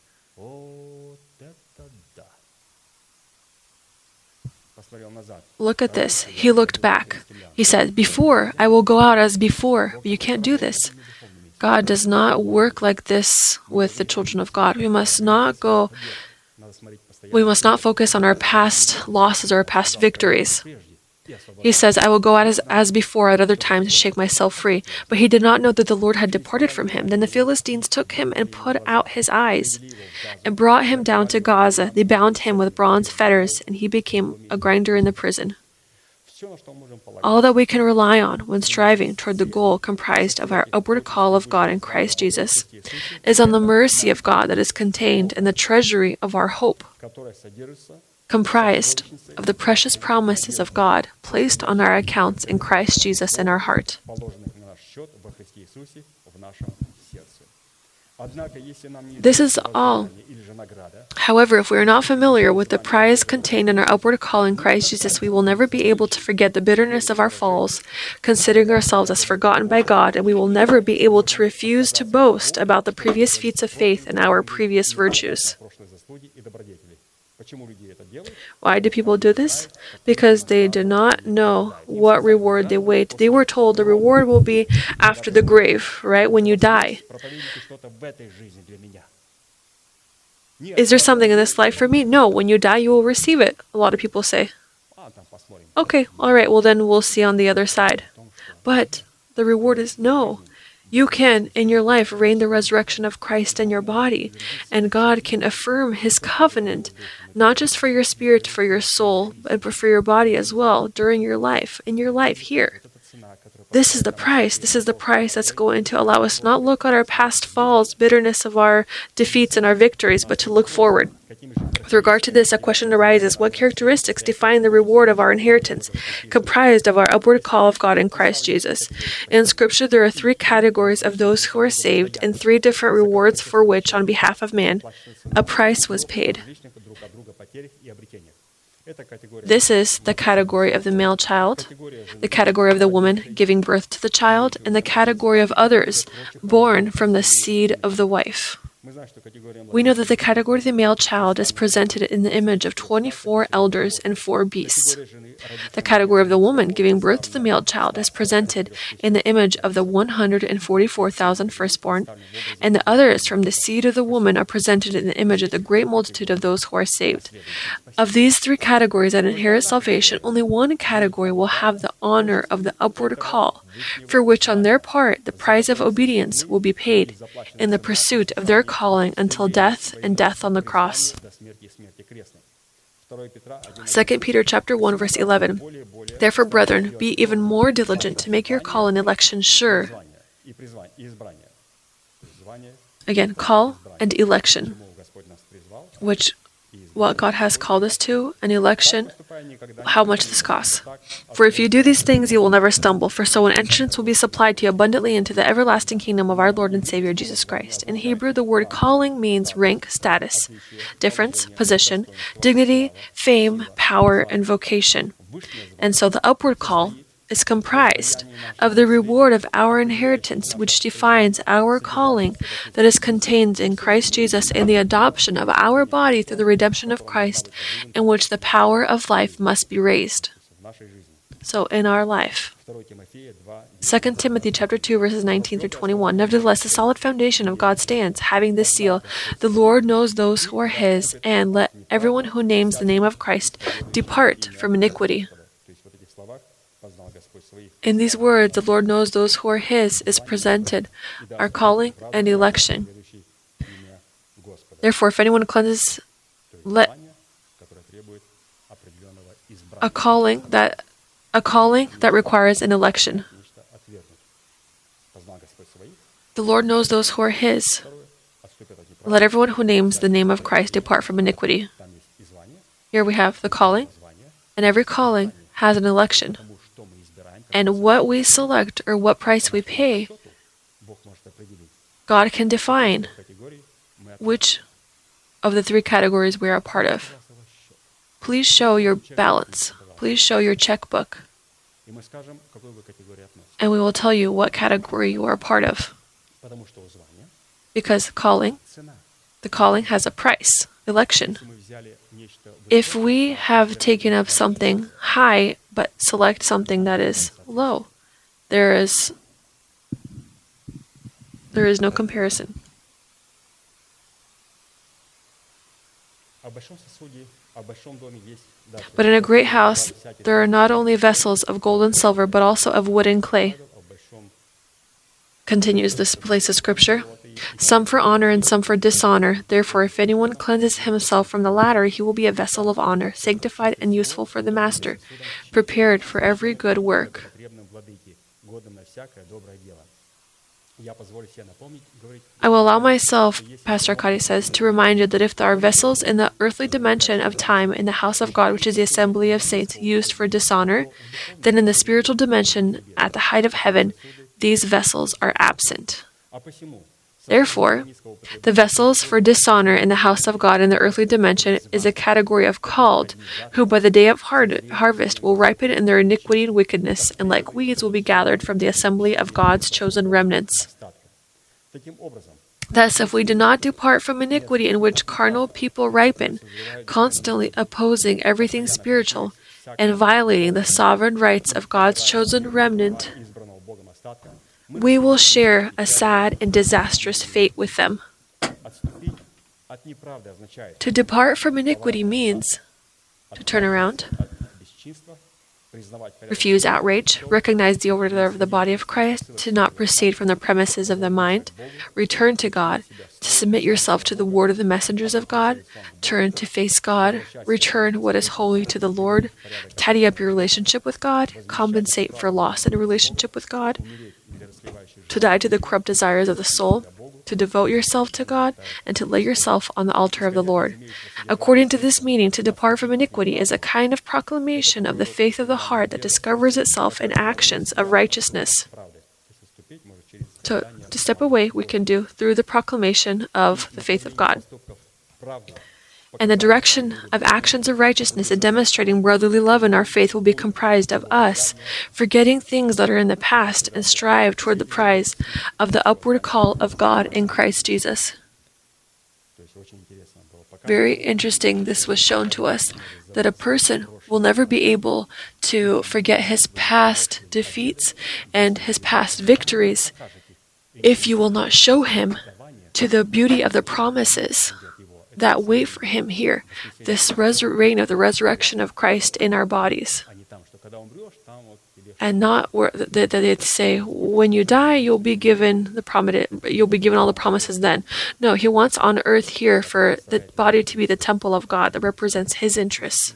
Look at this. He looked back. He said, Before, I will go out as before, but you can't do this. God does not work like this with the children of God. We must not go, we must not focus on our past losses or our past victories. He says, I will go out as, as before at other times and shake myself free. But he did not know that the Lord had departed from him. Then the Philistines took him and put out his eyes and brought him down to Gaza. They bound him with bronze fetters, and he became a grinder in the prison all that we can rely on when striving toward the goal comprised of our upward call of God in Christ Jesus, is on the mercy of God that is contained in the treasury of our hope, comprised of the precious promises of God placed on our accounts in Christ Jesus in our heart. This is all. However, if we are not familiar with the prize contained in our upward call in Christ Jesus, we will never be able to forget the bitterness of our falls, considering ourselves as forgotten by God, and we will never be able to refuse to boast about the previous feats of faith and our previous virtues. Why do people do this? Because they do not know what reward they wait. They were told the reward will be after the grave, right? When you die. Is there something in this life for me? No, when you die, you will receive it, a lot of people say. Okay, all right, well, then we'll see on the other side. But the reward is no. You can, in your life, reign the resurrection of Christ in your body, and God can affirm his covenant not just for your spirit, for your soul, but for your body as well during your life, in your life here. This is the price. This is the price that's going to allow us not look on our past falls, bitterness of our defeats and our victories, but to look forward. With regard to this, a question arises what characteristics define the reward of our inheritance, comprised of our upward call of God in Christ Jesus? In Scripture, there are three categories of those who are saved and three different rewards for which, on behalf of man, a price was paid. This is the category of the male child, the category of the woman giving birth to the child, and the category of others born from the seed of the wife. We know that the category of the male child is presented in the image of 24 elders and 4 beasts. The category of the woman giving birth to the male child is presented in the image of the 144,000 firstborn, and the others from the seed of the woman are presented in the image of the great multitude of those who are saved. Of these three categories that inherit salvation, only one category will have the honor of the upward call, for which on their part the price of obedience will be paid in the pursuit of their calling until death and death on the cross. 2 Peter chapter 1 verse 11 Therefore brethren be even more diligent to make your call and election sure. Again, call and election, which what God has called us to, an election, how much this costs. For if you do these things, you will never stumble, for so an entrance will be supplied to you abundantly into the everlasting kingdom of our Lord and Savior Jesus Christ. In Hebrew, the word calling means rank, status, difference, position, dignity, fame, power, and vocation. And so the upward call is comprised of the reward of our inheritance, which defines our calling that is contained in Christ Jesus and the adoption of our body through the redemption of Christ, in which the power of life must be raised. So, in our life. 2 Timothy chapter 2 verses 19 through 21 Nevertheless the solid foundation of God stands having this seal the Lord knows those who are his and let everyone who names the name of Christ depart from iniquity in these words, the Lord knows those who are His is presented, our calling and election. Therefore, if anyone cleanses, let a calling that a calling that requires an election. The Lord knows those who are His. Let everyone who names the name of Christ depart from iniquity. Here we have the calling, and every calling has an election and what we select or what price we pay, God can define which of the three categories we are a part of. Please show your balance. Please show your checkbook. And we will tell you what category you are a part of. Because calling, the calling has a price, election if we have taken up something high but select something that is low, there is there is no comparison. But in a great house, there are not only vessels of gold and silver, but also of wood and clay, continues this place of scripture some for honor and some for dishonor. Therefore, if anyone cleanses himself from the latter, he will be a vessel of honor, sanctified and useful for the master, prepared for every good work. I will allow myself, Pastor Arkady says, to remind you that if there are vessels in the earthly dimension of time in the house of God, which is the assembly of saints, used for dishonor, then in the spiritual dimension at the height of heaven, these vessels are absent. Therefore, the vessels for dishonor in the house of God in the earthly dimension is a category of called, who by the day of harvest will ripen in their iniquity and wickedness, and like weeds will be gathered from the assembly of God's chosen remnants. Thus, if we do not depart from iniquity in which carnal people ripen, constantly opposing everything spiritual and violating the sovereign rights of God's chosen remnant, we will share a sad and disastrous fate with them. To depart from iniquity means to turn around, refuse outrage, recognize the order of the body of Christ, to not proceed from the premises of the mind, return to God, to submit yourself to the word of the messengers of God, turn to face God, return what is holy to the Lord, tidy up your relationship with God, compensate for loss in a relationship with God, to die to the corrupt desires of the soul, to devote yourself to God, and to lay yourself on the altar of the Lord. According to this meaning, to depart from iniquity is a kind of proclamation of the faith of the heart that discovers itself in actions of righteousness. To, to step away, we can do through the proclamation of the faith of God and the direction of actions of righteousness and demonstrating brotherly love in our faith will be comprised of us, forgetting things that are in the past and strive toward the prize of the upward call of God in Christ Jesus. Very interesting, this was shown to us that a person will never be able to forget his past defeats and his past victories if you will not show him to the beauty of the promises that wait for him here, this resur- reign of the resurrection of Christ in our bodies. And not that they say, when you die, you'll be given the promise, you'll be given all the promises then. No, he wants on earth here for the body to be the temple of God that represents his interests.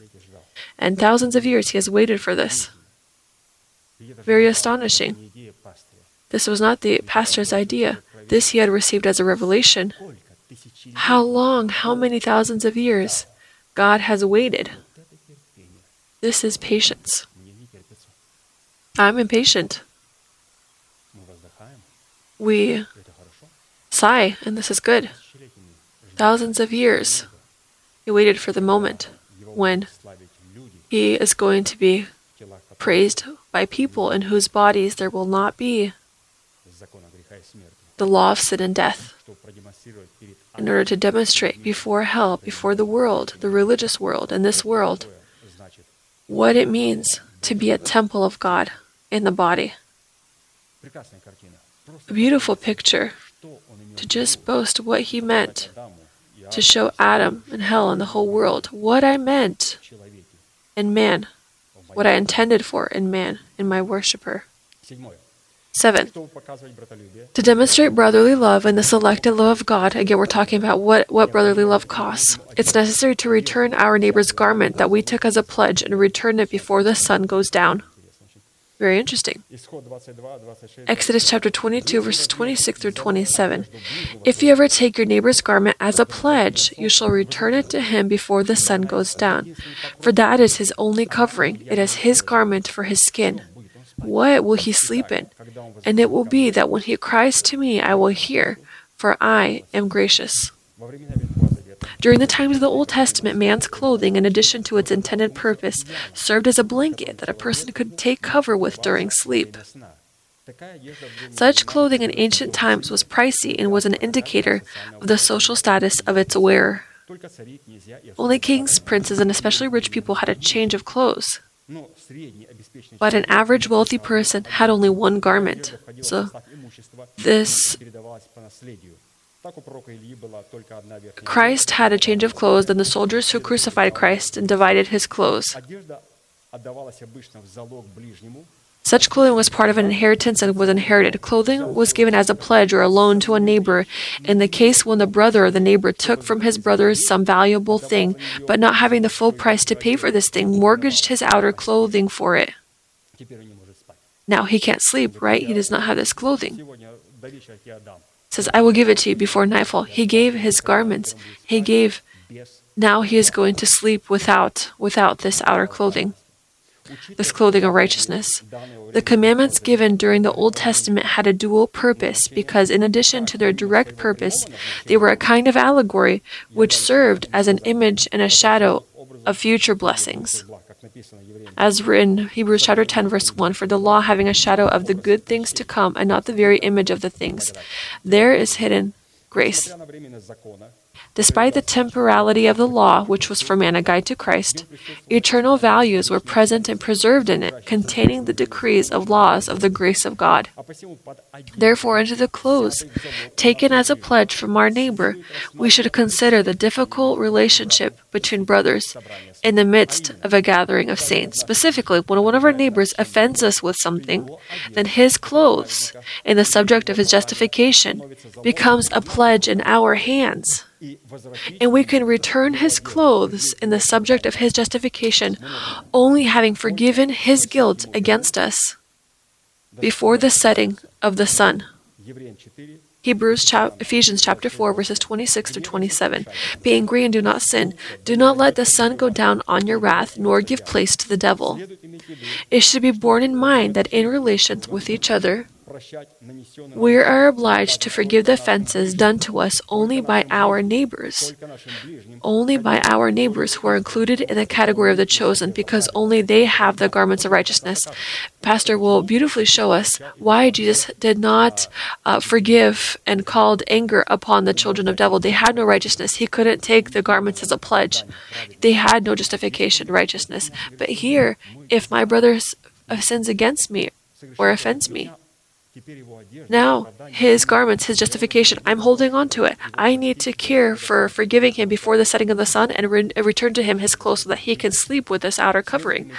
And thousands of years he has waited for this. Very astonishing. This was not the pastor's idea. This he had received as a revelation how long, how many thousands of years God has waited. This is patience. I'm impatient. We sigh, and this is good. Thousands of years, he waited for the moment when he is going to be praised by people in whose bodies there will not be the law of sin and death, in order to demonstrate before hell, before the world, the religious world, and this world, what it means to be a temple of God in the body. A beautiful picture to just boast what he meant to show Adam and hell and the whole world what I meant in man, what I intended for in man, in my worshiper. 7. To demonstrate brotherly love and the selected love of God, again, we're talking about what, what brotherly love costs. It's necessary to return our neighbor's garment that we took as a pledge and return it before the sun goes down. Very interesting. Exodus chapter 22, verses 26 through 27. If you ever take your neighbor's garment as a pledge, you shall return it to him before the sun goes down, for that is his only covering. It is his garment for his skin. What will he sleep in? And it will be that when he cries to me, I will hear, for I am gracious. During the times of the Old Testament, man's clothing, in addition to its intended purpose, served as a blanket that a person could take cover with during sleep. Such clothing in ancient times was pricey and was an indicator of the social status of its wearer. Only kings, princes, and especially rich people had a change of clothes. But an average wealthy person had only one garment. So this Christ had a change of clothes than the soldiers who crucified Christ and divided his clothes. Such clothing was part of an inheritance and was inherited. Clothing was given as a pledge or a loan to a neighbor in the case when the brother or the neighbor took from his brother some valuable thing, but not having the full price to pay for this thing, mortgaged his outer clothing for it. Now he can't sleep, right? He does not have this clothing. Says, I will give it to you before nightfall. He gave his garments. He gave. Now he is going to sleep without without this outer clothing this clothing of righteousness. The commandments given during the Old Testament had a dual purpose because, in addition to their direct purpose, they were a kind of allegory which served as an image and a shadow of future blessings. As written, Hebrews chapter 10, verse 1 For the law, having a shadow of the good things to come and not the very image of the things, there is hidden grace. Despite the temporality of the law, which was from guide to Christ, eternal values were present and preserved in it, containing the decrees of laws of the grace of God. Therefore, unto the close, taken as a pledge from our neighbor, we should consider the difficult relationship between brothers in the midst of a gathering of saints. Specifically, when one of our neighbors offends us with something, then his clothes, in the subject of his justification, becomes a pledge in our hands. And we can return his clothes in the subject of his justification, only having forgiven his guilt against us before the setting of the sun. Hebrews Ephesians chapter 4 verses 26 through 27. Be angry and do not sin. Do not let the sun go down on your wrath, nor give place to the devil. It should be borne in mind that in relations with each other, we are obliged to forgive the offenses done to us only by our neighbors, only by our neighbors who are included in the category of the chosen, because only they have the garments of righteousness. Pastor will beautifully show us why Jesus did not uh, forgive and called anger upon the children of devil. They had no righteousness. He couldn't take the garments as a pledge. They had no justification, righteousness. But here, if my brother uh, sins against me or offends me, now, his garments, his justification, I'm holding on to it. I need to care for forgiving him before the setting of the sun and re- return to him his clothes so that he can sleep with this outer covering.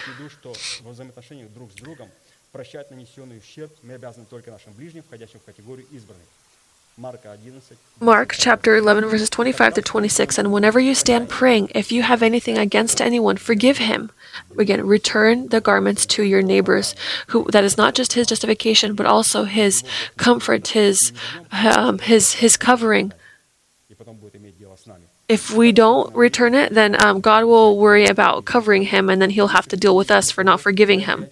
Mark chapter 11, verses 25 to 26. And whenever you stand praying, if you have anything against anyone, forgive him. Again, return the garments to your neighbors. Who that is not just his justification, but also his comfort, his um, his his covering. If we don't return it, then um, God will worry about covering him, and then he'll have to deal with us for not forgiving him.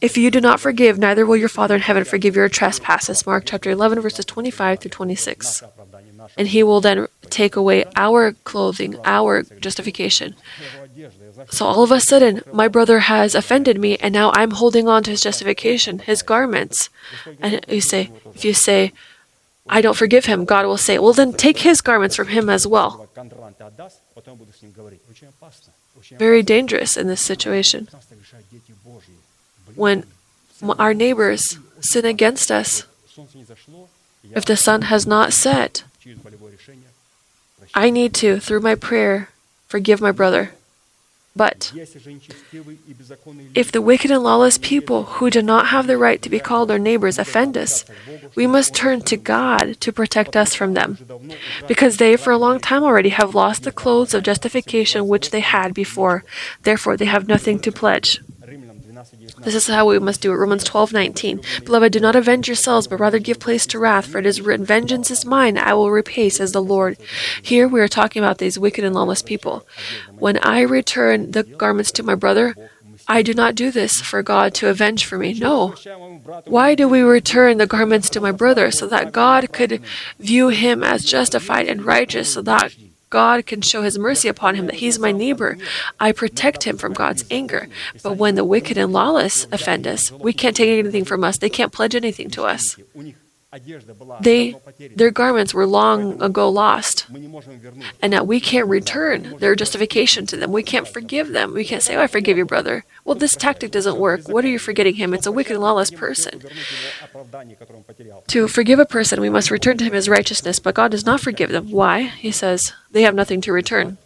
If you do not forgive, neither will your Father in heaven forgive your trespasses. Mark chapter 11, verses 25 through 26. And he will then take away our clothing, our justification. So all of a sudden, my brother has offended me, and now I'm holding on to his justification, his garments. And you say, if you say, I don't forgive him, God will say, Well, then take his garments from him as well. Very dangerous in this situation when our neighbors sin against us, if the sun has not set, I need to, through my prayer, forgive my brother. But if the wicked and lawless people who do not have the right to be called our neighbors offend us, we must turn to God to protect us from them, because they for a long time already have lost the clothes of justification which they had before. Therefore, they have nothing to pledge. This is how we must do it. Romans 12:19. Beloved, do not avenge yourselves, but rather give place to wrath, for it is written, "Vengeance is mine; I will repay," says the Lord. Here we are talking about these wicked and lawless people. When I return the garments to my brother, I do not do this for God to avenge for me. No. Why do we return the garments to my brother? So that God could view him as justified and righteous, so that God can show his mercy upon him, that he's my neighbor. I protect him from God's anger. But when the wicked and lawless offend us, we can't take anything from us. They can't pledge anything to us. They, their garments were long ago lost, and that we can't return their justification to them. We can't forgive them. We can't say, Oh, I forgive you, brother. Well, this tactic doesn't work. What are you forgetting him? It's a wicked and lawless person. To forgive a person, we must return to him his righteousness, but God does not forgive them. Why? He says, They have nothing to return.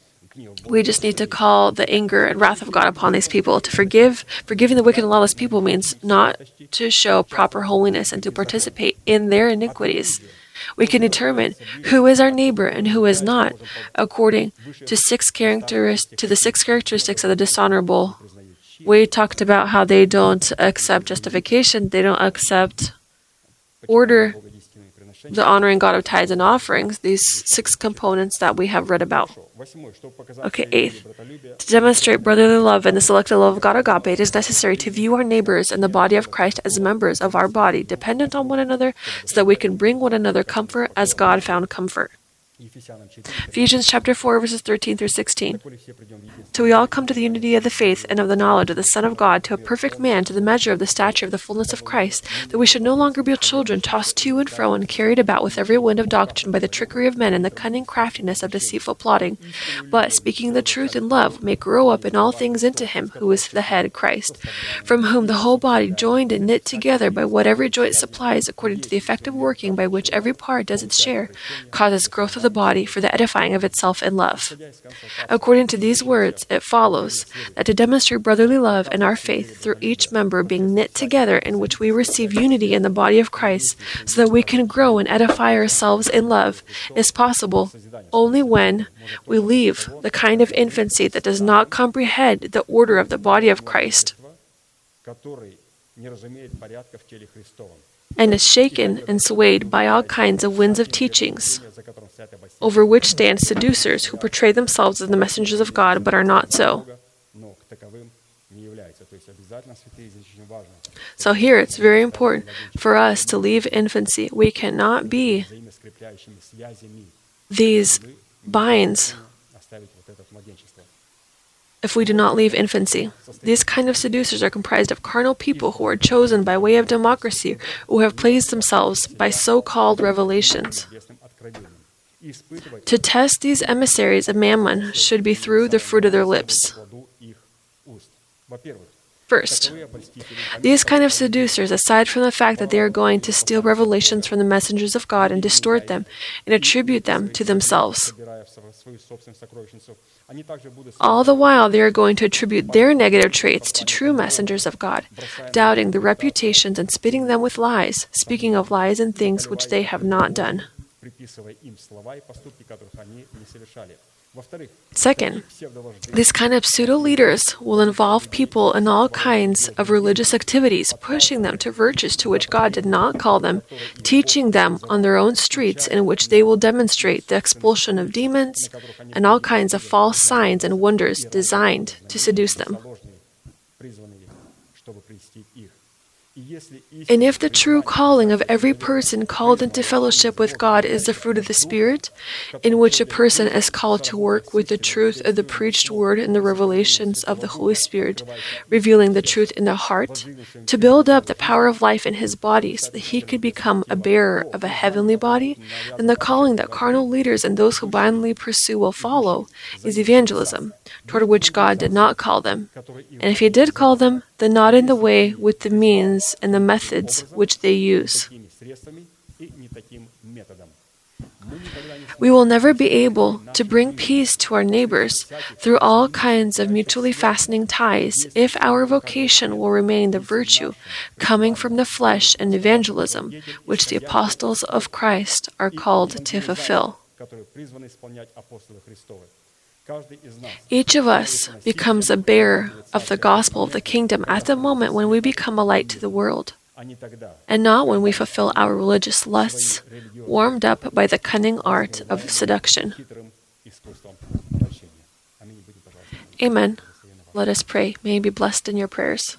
We just need to call the anger and wrath of God upon these people to forgive. Forgiving the wicked and lawless people means not to show proper holiness and to participate in their iniquities. We can determine who is our neighbor and who is not according to six characteristics to the six characteristics of the dishonorable. We talked about how they don't accept justification, they don't accept order the honoring God of tithes and offerings, these six components that we have read about. Okay, eighth. To demonstrate brotherly love and the selective love of God agape, it is necessary to view our neighbors and the body of Christ as members of our body, dependent on one another, so that we can bring one another comfort as God found comfort. Ephesians chapter 4, verses 13 through 16. Till we all come to the unity of the faith and of the knowledge of the Son of God, to a perfect man, to the measure of the stature of the fullness of Christ, that we should no longer be children tossed to and fro and carried about with every wind of doctrine by the trickery of men and the cunning craftiness of deceitful plotting, but, speaking the truth in love, may grow up in all things into Him who is the head, Christ, from whom the whole body, joined and knit together by what every joint supplies, according to the effective working by which every part does its share, causes growth of the body for the edifying of itself in love. According to these words, it follows that to demonstrate brotherly love and our faith through each member being knit together, in which we receive unity in the body of Christ, so that we can grow and edify ourselves in love, is possible only when we leave the kind of infancy that does not comprehend the order of the body of Christ and is shaken and swayed by all kinds of winds of teachings, over which stand seducers who portray themselves as the messengers of God but are not so. So, here it's very important for us to leave infancy. We cannot be these binds if we do not leave infancy. These kind of seducers are comprised of carnal people who are chosen by way of democracy who have pleased themselves by so called revelations. To test these emissaries of Mammon should be through the fruit of their lips. First, these kind of seducers, aside from the fact that they are going to steal revelations from the messengers of God and distort them and attribute them to themselves, all the while they are going to attribute their negative traits to true messengers of God, doubting the reputations and spitting them with lies, speaking of lies and things which they have not done. Second, this kind of pseudo leaders will involve people in all kinds of religious activities, pushing them to virtues to which God did not call them, teaching them on their own streets, in which they will demonstrate the expulsion of demons and all kinds of false signs and wonders designed to seduce them. And if the true calling of every person called into fellowship with God is the fruit of the Spirit, in which a person is called to work with the truth of the preached word and the revelations of the Holy Spirit, revealing the truth in the heart, to build up the power of life in his body so that he could become a bearer of a heavenly body, then the calling that carnal leaders and those who blindly pursue will follow is evangelism, toward which God did not call them. And if he did call them, they're not in the way with the means and the methods which they use. We will never be able to bring peace to our neighbors through all kinds of mutually fastening ties if our vocation will remain the virtue coming from the flesh and evangelism which the apostles of Christ are called to fulfill. Each of us becomes a bearer of the gospel of the kingdom at the moment when we become a light to the world, and not when we fulfill our religious lusts, warmed up by the cunning art of seduction. Amen. Let us pray. May you be blessed in your prayers.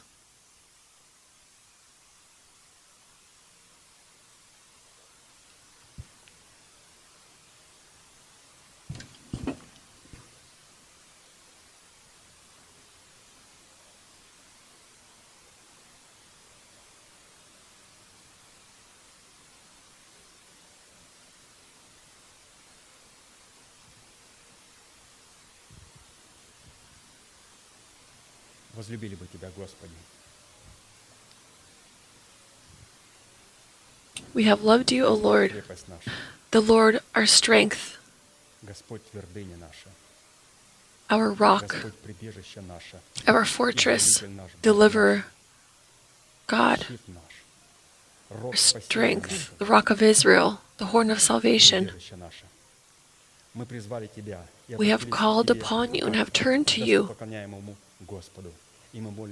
Возлюбили бы Тебя, Господи. We have loved you, O Lord, Крепость наша. the Lord our strength, Господь твердыня наша. our rock, Господь прибежище наше. our fortress, Избавитель наш. Бог deliverer, God, наш, Щит наш. Рог our спасения strength, the rock of Israel, the horn of salvation. прибежище наше. Мы призвали Тебя и We have обратились к called Тебе, upon you and have как turned to you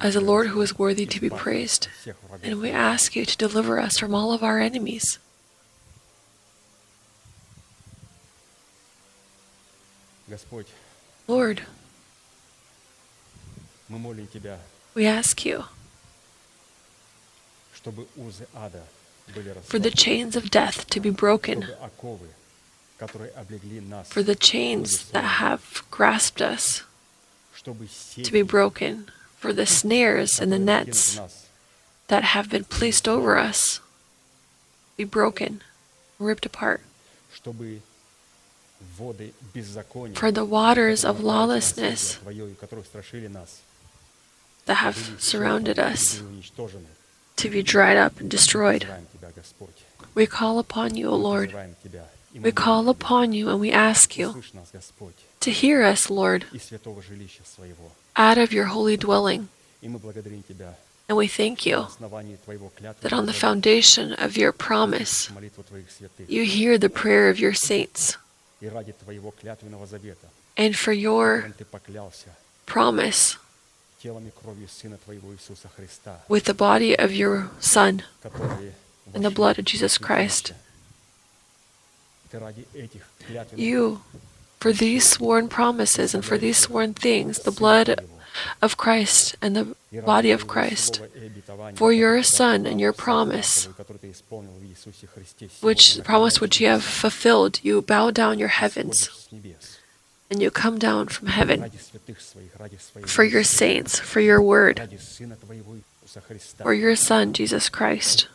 as a Lord who is worthy to be praised, and we ask you to deliver us from all of our enemies. Lord, we ask you for the chains of death to be broken, for the chains that have grasped us to be broken for the snares and the nets that have been placed over us be broken, ripped apart. For the waters of lawlessness that have surrounded us to be dried up and destroyed. We call upon you, O Lord. We call upon you and we ask you to hear us, Lord, out of your holy dwelling. And we thank you that on the foundation of your promise, you hear the prayer of your saints. And for your promise, with the body of your Son and the blood of Jesus Christ, you for these sworn promises and for these sworn things, the blood of Christ and the body of Christ, for your Son and your promise, which promise which you have fulfilled, you bow down your heavens and you come down from heaven for your saints, for your word, for your Son, Jesus Christ.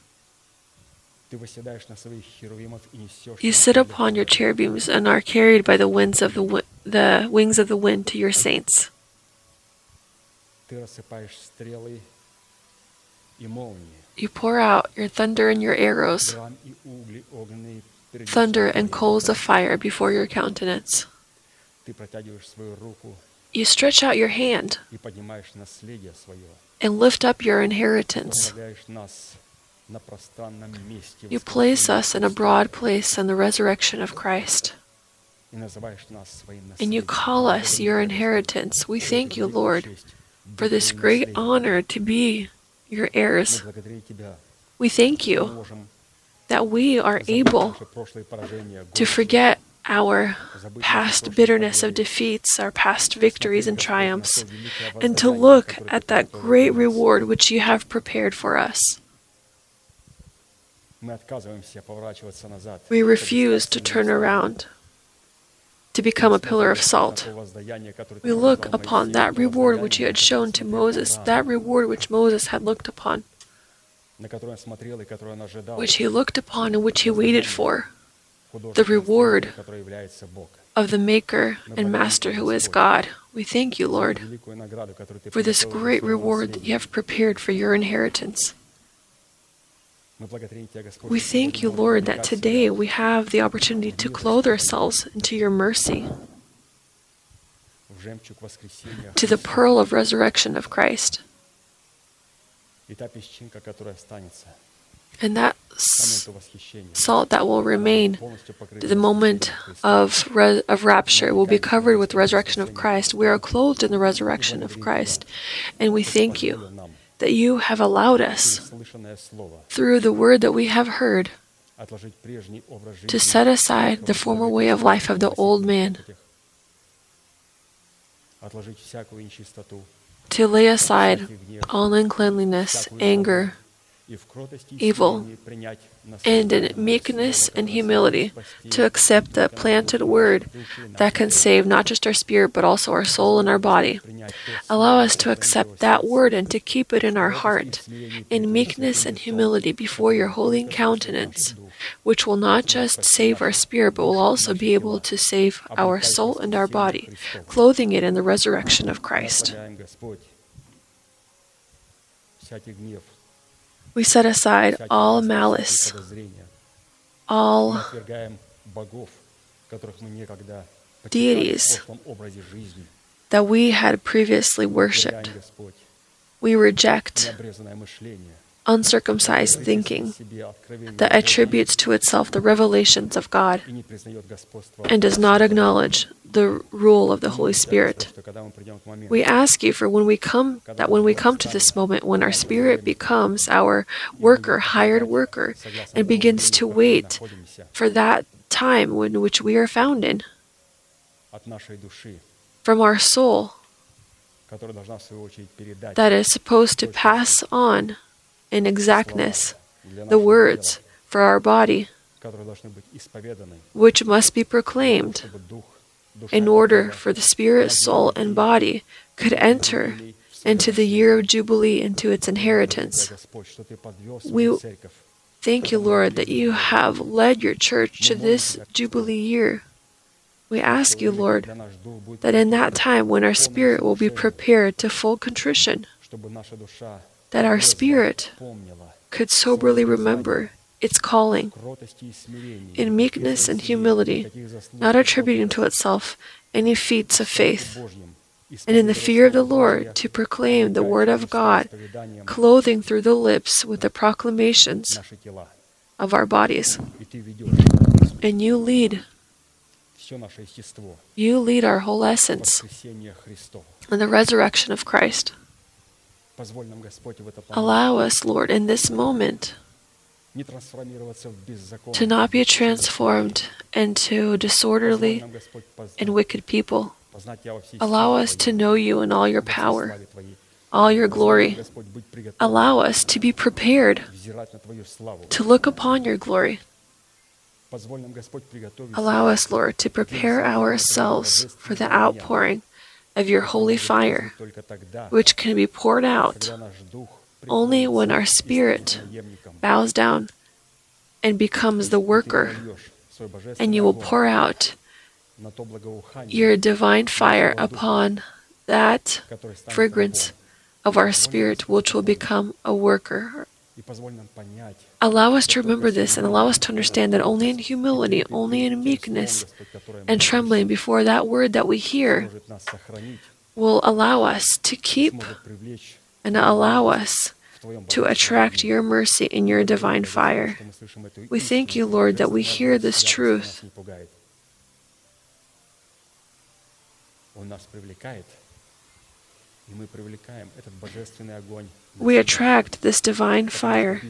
You sit upon your cherubims and are carried by the winds of the, wi- the wings of the wind to your saints. You pour out your thunder and your arrows, thunder and coals of fire before your countenance. You stretch out your hand and lift up your inheritance. You place us in a broad place in the resurrection of Christ. And you call us your inheritance. We thank you, Lord, for this great honor to be your heirs. We thank you that we are able to forget our past bitterness of defeats, our past victories and triumphs, and to look at that great reward which you have prepared for us. We refuse to turn around, to become a pillar of salt. We look upon that reward which you had shown to Moses, that reward which Moses had looked upon, which he looked upon and which he waited for, the reward of the Maker and Master who is God. We thank you, Lord, for this great reward that you have prepared for your inheritance. We thank you, Lord, that today we have the opportunity to clothe ourselves into your mercy, to the pearl of resurrection of Christ. And that salt that will remain the moment of, re- of rapture will be covered with resurrection of Christ. We are clothed in the resurrection of Christ, and we thank you that you have allowed us, through the word that we have heard, to set aside the former way of life of the old man, to lay aside all uncleanliness, anger, evil, and in meekness and humility to accept the planted word that can save not just our spirit but also our soul and our body. Allow us to accept that word and to keep it in our heart in meekness and humility before your holy countenance, which will not just save our spirit but will also be able to save our soul and our body, clothing it in the resurrection of Christ. We set aside all malice, all deities that we had previously worshipped. We reject uncircumcised thinking that attributes to itself the revelations of God and does not acknowledge the rule of the Holy Spirit. We ask you for when we come that when we come to this moment when our spirit becomes our worker, hired worker, and begins to wait for that time in which we are found in from our soul that is supposed to pass on in exactness, the words for our body, which must be proclaimed in order for the spirit, soul, and body could enter into the year of Jubilee into its inheritance. We thank you, Lord, that you have led your church to this Jubilee year. We ask you, Lord, that in that time when our spirit will be prepared to full contrition, that our spirit could soberly remember its calling in meekness and humility, not attributing to itself any feats of faith, and in the fear of the Lord to proclaim the Word of God, clothing through the lips with the proclamations of our bodies. And you lead. You lead our whole essence in the resurrection of Christ. Allow us, Lord, in this moment to not be transformed into disorderly and wicked people. Allow us to know you in all your power, all your glory. Allow us to be prepared to look upon your glory. Allow us, Lord, to prepare ourselves for the outpouring of your holy fire, which can be poured out only when our spirit bows down and becomes the worker, and you will pour out your divine fire upon that fragrance of our spirit, which will become a worker. Allow us to remember this and allow us to understand that only in humility, only in meekness and trembling before that word that we hear will allow us to keep and allow us to attract your mercy in your divine fire. We thank you, Lord, that we hear this truth. We attract this divine fire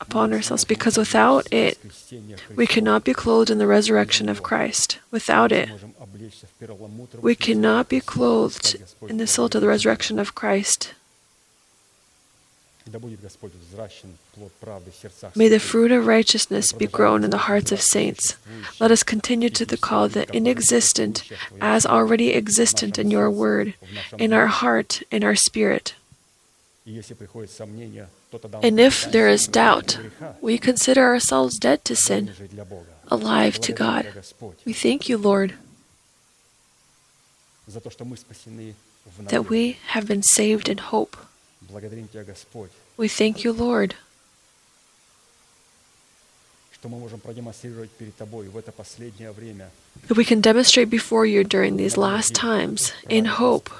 upon ourselves because without it, we cannot be clothed in the resurrection of Christ. Without it, we cannot be clothed in the salt of the resurrection of Christ. May the fruit of righteousness be grown in the hearts of saints. Let us continue to the call the inexistent as already existent in your word, in our heart, in our spirit. And if there is doubt, we consider ourselves dead to sin, alive to God. We thank you, Lord, that we have been saved in hope. We thank you, Lord, that we can demonstrate before you during these last times in hope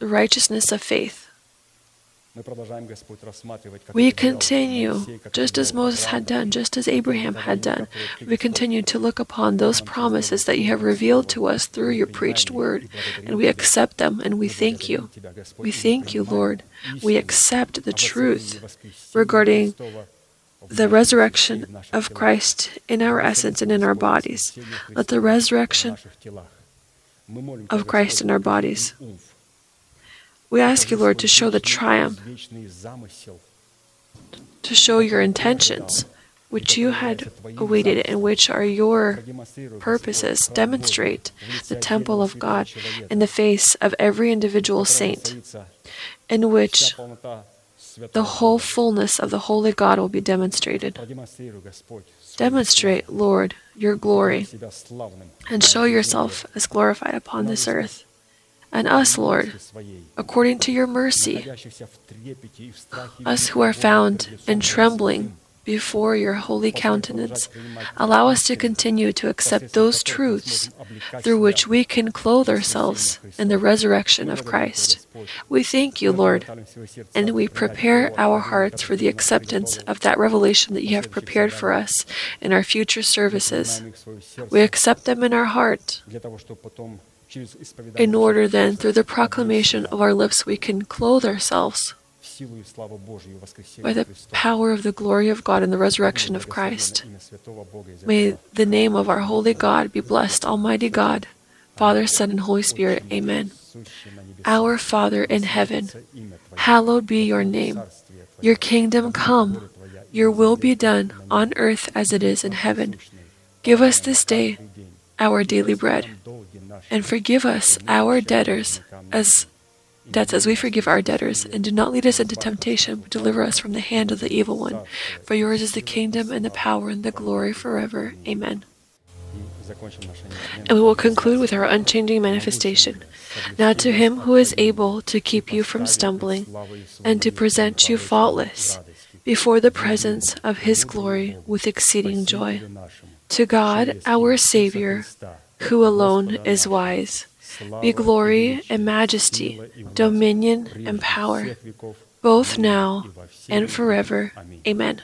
righteousness of faith. We continue, just as Moses had done, just as Abraham had done. We continue to look upon those promises that you have revealed to us through your preached word, and we accept them and we thank you. We thank you, Lord. We accept the truth regarding the resurrection of Christ in our essence and in our bodies. Let the resurrection of Christ in our bodies we ask you, Lord, to show the triumph, to show your intentions, which you had awaited and which are your purposes. Demonstrate the temple of God in the face of every individual saint, in which the whole fullness of the Holy God will be demonstrated. Demonstrate, Lord, your glory, and show yourself as glorified upon this earth. And us, Lord, according to your mercy, us who are found in trembling before your holy countenance, allow us to continue to accept those truths through which we can clothe ourselves in the resurrection of Christ. We thank you, Lord, and we prepare our hearts for the acceptance of that revelation that you have prepared for us in our future services. We accept them in our heart in order then, through the proclamation of our lips, we can clothe ourselves by the power of the glory of God and the resurrection of Christ. May the name of our holy God be blessed, Almighty God, Father, Son, and Holy Spirit. Amen. Our Father in heaven, hallowed be your name. Your kingdom come. Your will be done on earth as it is in heaven. Give us this day our daily bread, and forgive us our debtors as debts as we forgive our debtors, and do not lead us into temptation, but deliver us from the hand of the evil one. For yours is the kingdom and the power and the glory forever. Amen. And we will conclude with our unchanging manifestation. Now to him who is able to keep you from stumbling and to present you faultless before the presence of his glory with exceeding joy. To God, our Savior, who alone is wise, be glory and majesty, dominion and power, both now and forever. Amen.